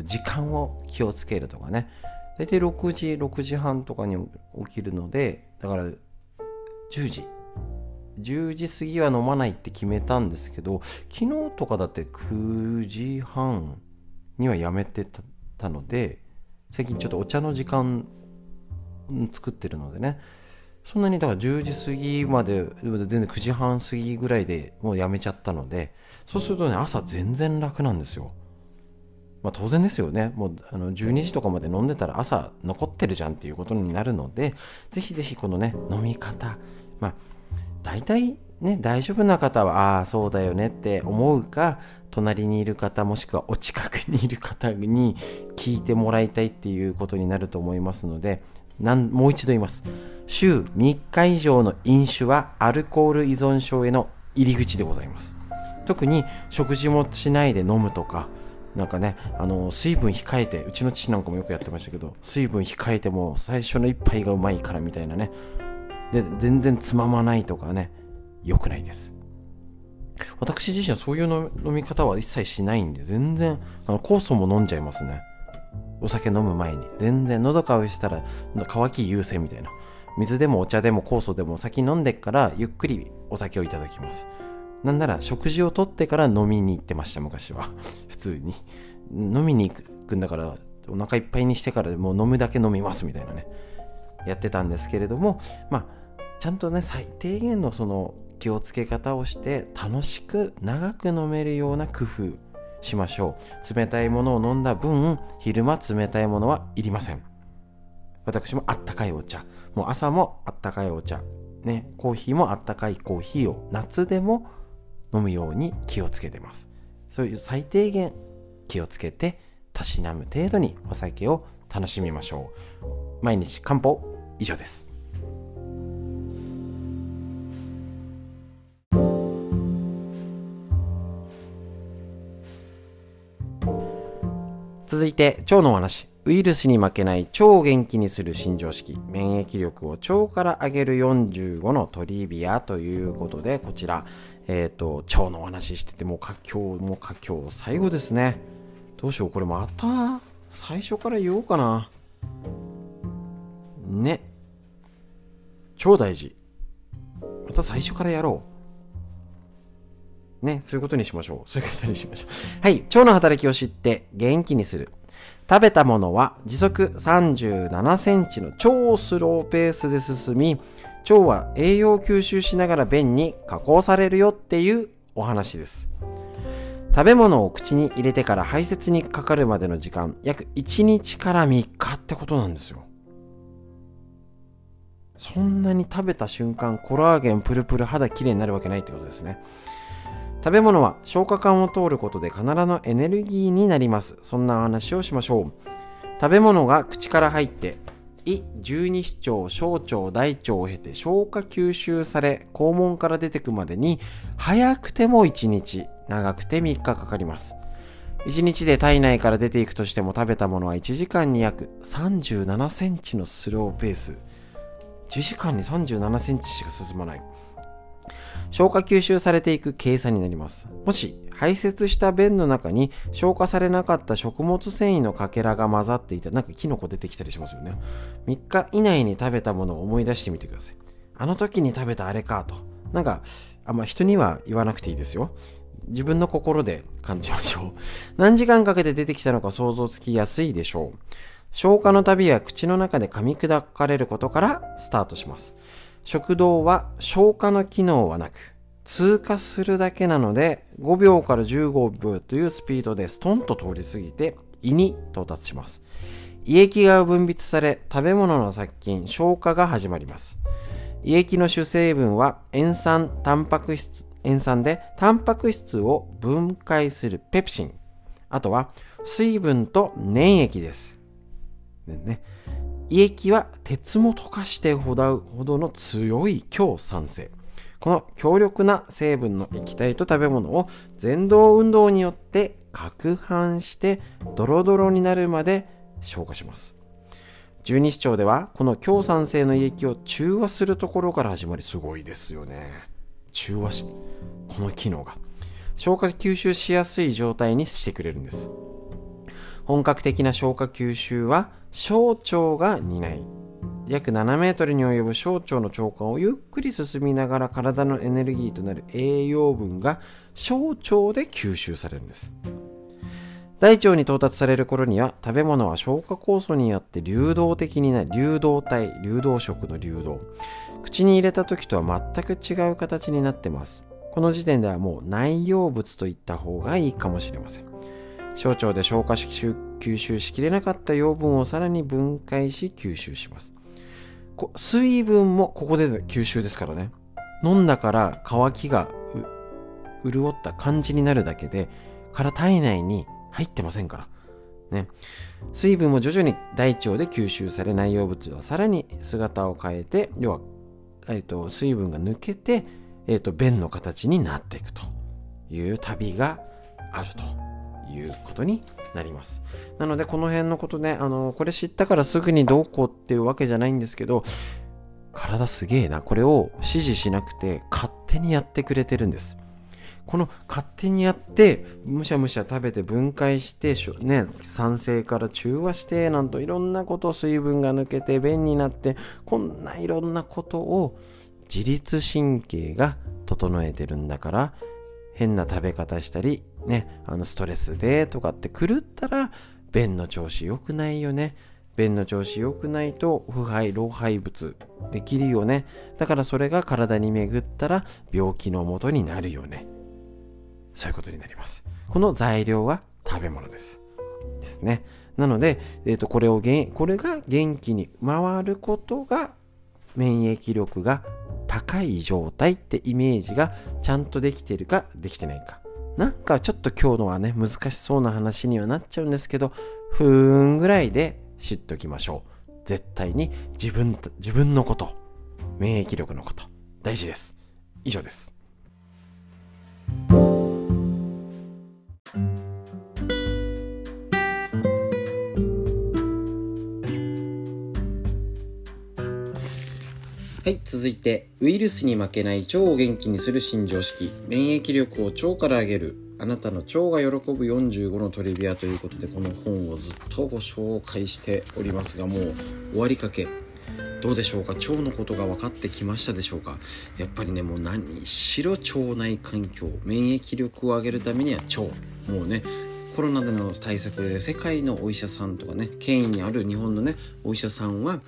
時間を気をつけるとかね。大体6時、6時半とかに起きるので、だから10時、10時過ぎは飲まないって決めたんですけど昨日とかだって9時半にはやめてたので最近ちょっとお茶の時間作ってるのでね。そんなにだから10時過ぎまで全然9時半過ぎぐらいでもうやめちゃったのでそうするとね朝全然楽なんですよ。まあ当然ですよね。もうあの12時とかまで飲んでたら朝残ってるじゃんっていうことになるのでぜひぜひこのね飲み方まあ大体ね大丈夫な方はああそうだよねって思うか隣にいる方もしくはお近くにいる方に聞いてもらいたいっていうことになると思いますのでなんもう一度言います。週3日以上の飲酒はアルコール依存症への入り口でございます。特に食事もしないで飲むとかなんかねあの水分控えてうちの父なんかもよくやってましたけど水分控えても最初の一杯がうまいからみたいなね。で全然つままないとかね良くないです。私自身はそういう飲み方は一切しないんで全然あの酵素も飲んじゃいますね。お酒飲む前に全然喉乾したら乾き優先みたいな。水でもお茶でも酵素でも先飲んでからゆっくりお酒をいただきます。なんなら食事をとってから飲みに行ってました昔は。普通に。飲みに行くんだからお腹いっぱいにしてからもう飲むだけ飲みますみたいなね。やってたんですけれどもまあちゃんとね最低限のその気をつけ方をして楽しく長く飲めるような工夫しましょう。冷たいものを飲んだ分昼間冷たいものはいりません。私もあったかいお茶。もう朝もあったかいお茶。ねコーヒーもあったかいコーヒーを夏でも飲むように気をつけてます。そういう最低限気をつけてたしなむ程度にお酒を楽しみましょう。毎日漢方以上です。続いて腸のお話ウイルスに負けない腸を元気にする新常識免疫力を腸から上げる45のトリビアということでこちらえ、ー、と、腸のお話してて、もう佳境、も佳境、最後ですね。どうしよう、これまた、最初から言おうかな。ね。超大事。また最初からやろう。ね、そういうことにしましょう。そういうことにしましょう。はい、腸の働きを知って元気にする。食べたものは時速37センチの超スローペースで進み、腸は栄養を吸収しながら便に加工されるよっていうお話です食べ物を口に入れてから排泄にかかるまでの時間約1日から3日ってことなんですよそんなに食べた瞬間コラーゲンプルプル肌きれいになるわけないってことですね食べ物は消化管を通ることで必ずのエネルギーになります。そんな話をしましょう。食べ物が口から入って胃十二指腸小腸大腸を経て消化吸収され肛門から出てくまでに早くても1日長くて3日かかります。1日で体内から出ていくとしても食べたものは1時間に約37センチのスローペース。1時間に37センチしか進まない。消化吸収されていく計算になります。もし排泄した便の中に消化されなかった食物繊維のかけらが混ざっていたなんかキノコ出てきたりしますよね。3日以内に食べたものを思い出してみてください。あの時に食べたあれかと。なんかあんま人には言わなくていいですよ。自分の心で感じましょう。何時間かけて出てきたのか想像つきやすいでしょう。消化の旅は口の中で噛み砕かれることからスタートします。食道は消化の機能はなく通過するだけなので5秒から15秒というスピードでストンと通り過ぎて胃に到達します。胃液が分泌され食べ物の殺菌消化が始まります。胃液の主成分は塩酸タンパク質塩酸でタンパク質を分解するペプシン。あとは水分と粘液です、ね、胃液は鉄も溶かしてほどの強い強酸性。この強力な成分の液体と食べ物を前動運動によって攪拌してドロドロになるまで消化します。十二指腸ではこの強酸性の胃液を中和するところから始まりすごいですよね。中和しこの機能が消化吸収しやすい状態にしてくれるんです。本格的な消化吸収は小腸が担い約7メートルに及ぶ小腸の腸管をゆっくり進みながら体のエネルギーとなる栄養分が小腸で吸収されるんです。大腸に到達される頃には食べ物は消化酵素によって流動的になり流動体流動食の流動。口に入れた時とは全く違う形になってます。この時点ではもう内容物といった方がいいかもしれません。小腸で消化し吸収しきれなかった養分をさらに分解し吸収します。水分もここで吸収ですからね。飲んだから乾きが潤った感じになるだけでから体内に入ってませんから。ね、水分も徐々に大腸で吸収され内容物はさらに姿を変えて要は、えーと、水分が抜けて、えーと便の形になっていくという旅があると。いうことになります。なのでこの辺のことね、あの、これ知ったからすぐにどうこうっていうわけじゃないんですけど、体すげえな。これを指示しなくて勝手にやってくれてるんです。この勝手にやってむしゃむしゃ食べて分解してね酸性から中和してなんといろんなこと水分が抜けて便になってこんないろんなことを自律神経が整えてるんだから変な食べ方したりね、あのストレスでとかって狂ったら便の調子良くないよね。便の調子良くないと腐敗、老廃物できるよね。だからそれが体に巡ったら病気のもとになるよね。そういうことになります。この材料は食べ物です。ですね。なので、えー、とこれをこれが元気に回ることが免疫力が高い状態ってイメージがちゃんとできてるかできてないかなんかちょっと今日のはね、難しそうな話にはなっちゃうんですけど、ふーんぐらいで知っておきましょう。絶対に自分、自分のこと、免疫力のこと、大事です。以上です。はい、続いて、ウイルスに負けない腸を元気にする新常識、免疫力を腸から上げる、あなたの腸が喜ぶ45のトリビアということで、この本をずっとご紹介しておりますが、もう終わりかけ。どうでしょうか？腸のことが分かってきましたでしょうか？やっぱりね、もう何しろ腸内環境、免疫力を上げるためには腸。もうね、コロナでの対策で世界のお医者さんとかね、権威にある日本のね、お医者さんは、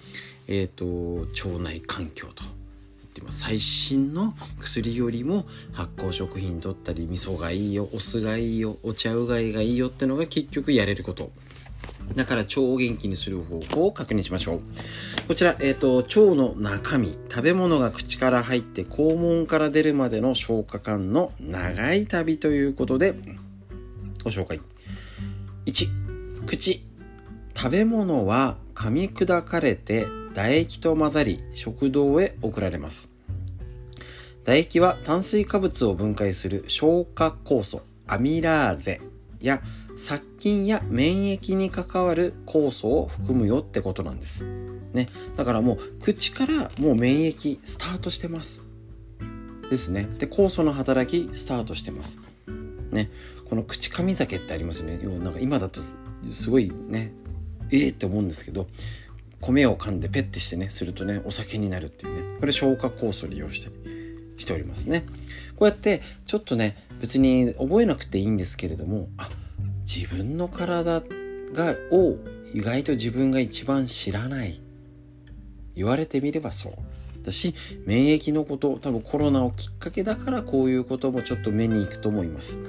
えーと、腸内環境と最新の薬よりも発酵食品取ったり味噌がいいよお酢がいいよお茶うがいがいいよってのが結局やれることだから腸を元気にする方法を確認しましょう。こちら、えっ、ー、と、腸の中身、食べ物が口から入って肛門から出るまでの消化管の長い旅ということでご紹介。1、口。食べ物は噛み砕かれて唾液と混ざり食道へ送られます。唾液は炭水化物を分解する消化酵素、アミラーゼや殺菌や免疫に関わる酵素を含むよってことなんです。ね。だからもう口からもう免疫スタートしてます。ですね。で、酵素の働きスタートしてます。ね。この口噛み酒ってありますよね。要はなんか今だとすごいね、ええー、って思うんですけど、米を噛んでペッてしてね、するとね、お酒になるっていうね。これ消化酵素を利用したりしておりますね。こうやって、ちょっとね、別に覚えなくていいんですけれども、あ、自分の体が、を意外と自分が一番知らない。言われてみればそう。だし、免疫のこと、多分コロナをきっかけだからこういうこともちょっと目に行くと思います。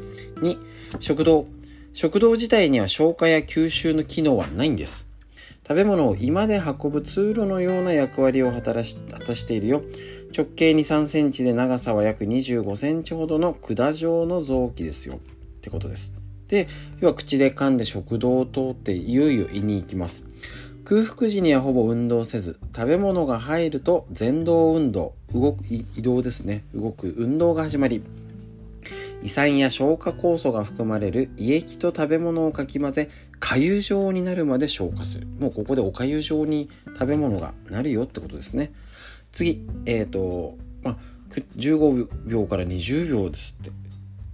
2、食道。食道自体には消化や吸収の機能はないんです。食べ物を居間で運ぶ通路のような役割を果たし果たしているよ。直径2、3センチで長さは約25センチほどの管状の臓器ですよ。ってことです。で、要は口で噛んで食道を通っていよいよ胃に行きます。空腹時にはほぼ運動せず、食べ物が入ると前動運動、動く、移動ですね。動く運動が始まり、胃酸や消化酵素が含まれる胃液と食べ物をかき混ぜ、粥状になるまで消化する。もうここでお粥状に食べ物がなるよってことですね。次、えっ、ー、と、まあ、15秒から20秒ですって。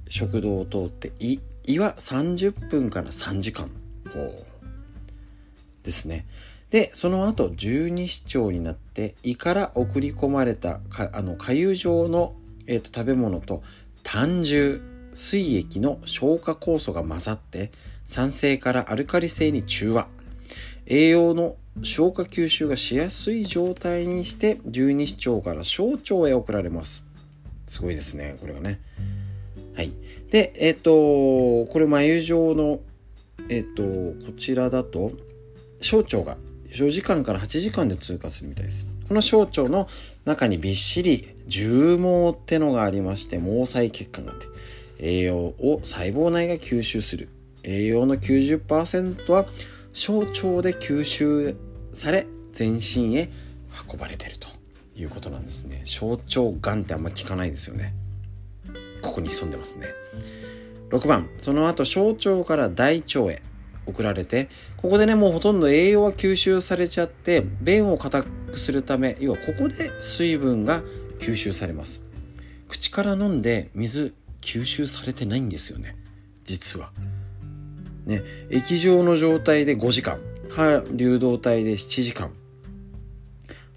食道を通って胃、胃は30分から3時間。ほう。ですね。で、その後、十二指腸になって、胃から送り込まれたか、あの、下油状の、えーと、食べ物と胆汁、水液の消化酵素が混ざって、酸性からアルカリ性に中和。栄養の消化吸収がしやすい状態にして十二指腸から小腸へ送られます。すごいですね、これがね。はい。で、えっ、と、これ眉状の、えっ、と、こちらだと、小腸が4時間から8時間で通過するみたいです。この小腸の中にびっしり重毛ってのがありまして、毛細血管があって、栄養を細胞内が吸収する。栄養の90%は小腸で吸収され、全身へ運ばれてるということなんですね。小腸がんってあんま聞かないですよね。ここに潜んでますね。6番、その後小腸から大腸へ。送られて、ここでね、もうほとんど栄養は吸収されちゃって、便を硬くするため、要はここで水分が吸収されます。口から飲んで水吸収されてないんですよね。実は。ね、液状の状態で5時間、歯流動体で7時間、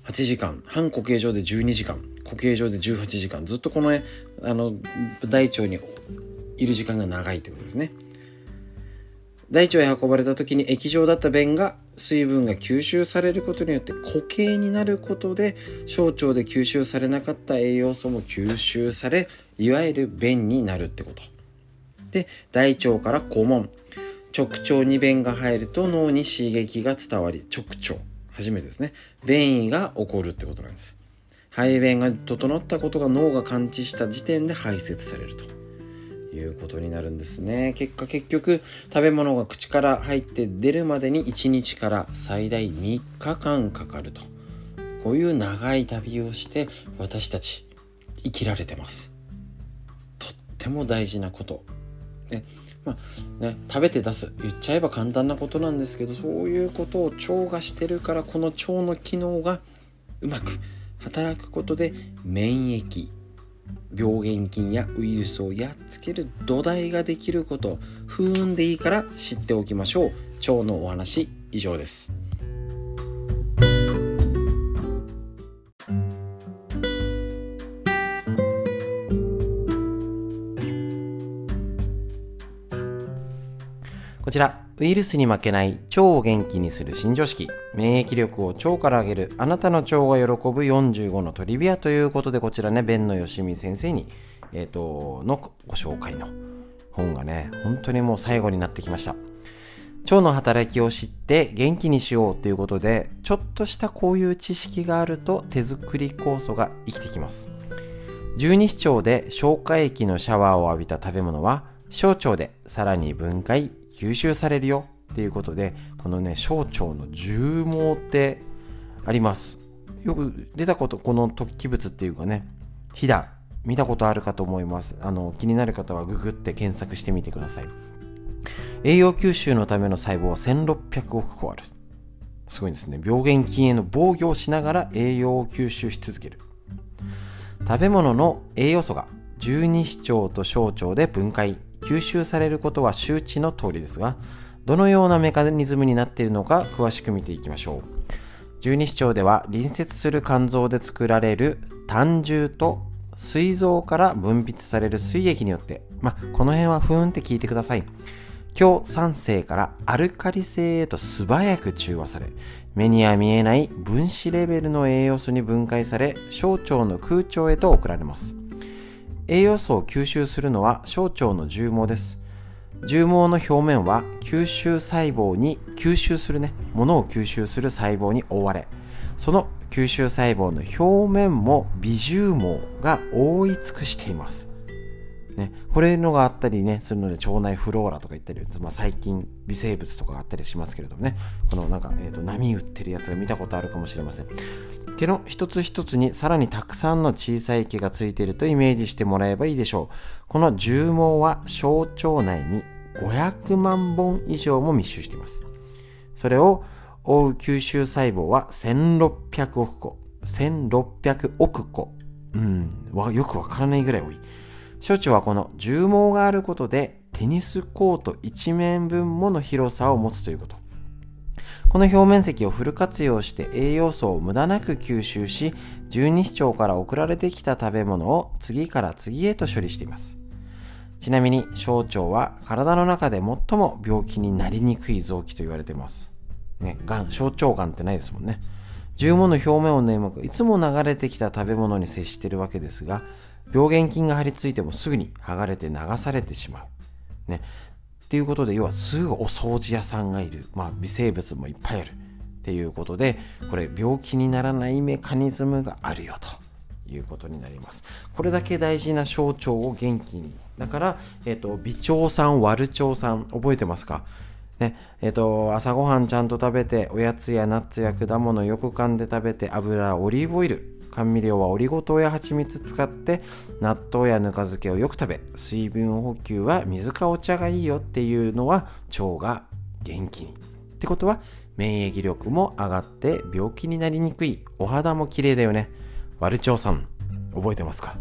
8時間、半固形状で12時間、固形状で18時間、ずっとこのね、あの、大腸にいる時間が長いってことですね。大腸へ運ばれた時に液状だった便が水分が吸収されることによって固形になることで小腸で吸収されなかった栄養素も吸収されいわゆる便になるってこと。で大腸から肛門直腸に便が入ると脳に刺激が伝わり直腸初めてですね便意が起こるってことなんです排便が整ったことが脳が感知した時点で排泄されるということになるんですね。結果結局食べ物が口から入って出るまでに1日から最大3日間かかると。こういう長い旅をして私たち生きられてます。とっても大事なこと。ね。まあね、食べて出す。言っちゃえば簡単なことなんですけど、そういうことを腸がしてるから、この腸の機能がうまく働くことで免疫、病原菌やウイルスをやっつける土台ができること不運でいいから知っておきましょう腸のお話以上ですちらウイルスに負けない腸を元気にする新常識。免疫力を腸から上げる。あなたの腸が喜ぶ45のトリビアということでこちらね弁野よしみ先生に、えーと、のご紹介の本がね本当にもう最後になってきました。腸の働きを知って元気にしようということでちょっとしたこういう知識があると手作り酵素が生きてきます。十二指腸で消化液のシャワーを浴びた食べ物は小腸でさらに分解吸収されるよっていうことでこのね小腸の重毛ってあります。よく出たことこの突起物っていうかねひだ見たことあるかと思います。あの気になる方はググって検索してみてください。栄養吸収のための細胞は1600億個ある。すごいですね。病原菌への防御をしながら栄養を吸収し続ける。食べ物の栄養素が十二指腸と小腸で分解吸収されることは周知の通りですがどのようなメカニズムになっているのか詳しく見ていきましょう。十二指腸では隣接する肝臓で作られる胆汁と膵臓から分泌される膵液によってまあこの辺はふーんって聞いてください。強酸性からアルカリ性へと素早く中和され目には見えない分子レベルの栄養素に分解され小腸の空腸へと送られます。栄養素を吸収するのは小腸の重毛です。重毛の表面は吸収細胞に吸収するね。ものを吸収する細胞に覆われその吸収細胞の表面も微重毛が覆い尽くしています。ね、これのがあったりねするので腸内フローラとか言ったり、まあ、細菌微生物とかがあったりしますけれどもねこのなんか、えーと、波打ってるやつが見たことあるかもしれません。毛の一つ一つにさらにたくさんの小さい毛がついているとイメージしてもらえばいいでしょう。この重毛は小腸内に500万本以上も密集しています。それを覆う吸収細胞は1600億個1600億個。うんよくわからないぐらい多い。処置はこの重毛があることでテニスコート1面分もの広さを持つということ。この表面積をフル活用して栄養素を無駄なく吸収し十二指腸から送られてきた食べ物を次から次へと処理しています。ちなみに小腸は体の中で最も病気になりにくい臓器と言われています。ね、がん小腸がんってないですもんね。十毛の表面を粘膜いつも流れてきた食べ物に接しているわけですが病原菌が張り付いてもすぐに剥がれて流されてしまう。ね。っていうことで要はすぐお掃除屋さんがいる、まあ、微生物もいっぱいあるっていうことでこれ病気にならないメカニズムがあるよということになります。これだけ大事な小腸を元気に。だから、えっ、ー、と微腸酸悪腸酸覚えてますか？ね。えーと、朝ごはんちゃんと食べておやつやナッツや果物よく噛んで食べて油オリーブオイル。甘味料はオリゴ糖や蜂蜜使って納豆やぬか漬けをよく食べ水分補給は水かお茶がいいよっていうのは腸が元気に。ってことは免疫力も上がって病気になりにくいお肌も綺麗だよね。悪腸さん覚えてますか？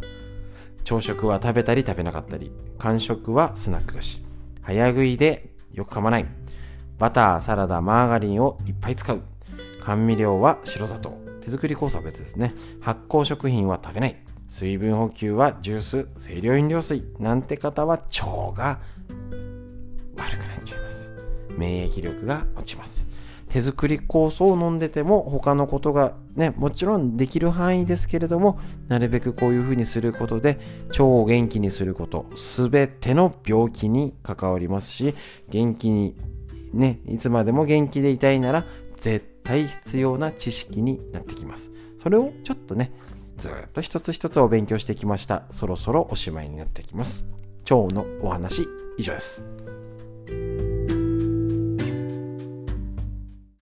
朝食は食べたり食べなかったり。間食はスナック菓子。早食いでよく噛まない。バターサラダマーガリンをいっぱい使う。甘味料は白砂糖。手作り酵素は別ですね。発酵食品は食べない。水分補給はジュース清涼飲料水。なんて方は腸が悪くなっちゃいます。免疫力が落ちます。手作り酵素を飲んでても他のことがねもちろんできる範囲ですけれどもなるべくこういうふうにすることで腸を元気にすること全ての病気に関わりますし元気にねいつまでも元気でいたいなら絶対必要な知識になってきます。それをちょっとね、ずっと一つ一つお勉強してきました。そろそろおしまいになってきます。腸のお話以上です。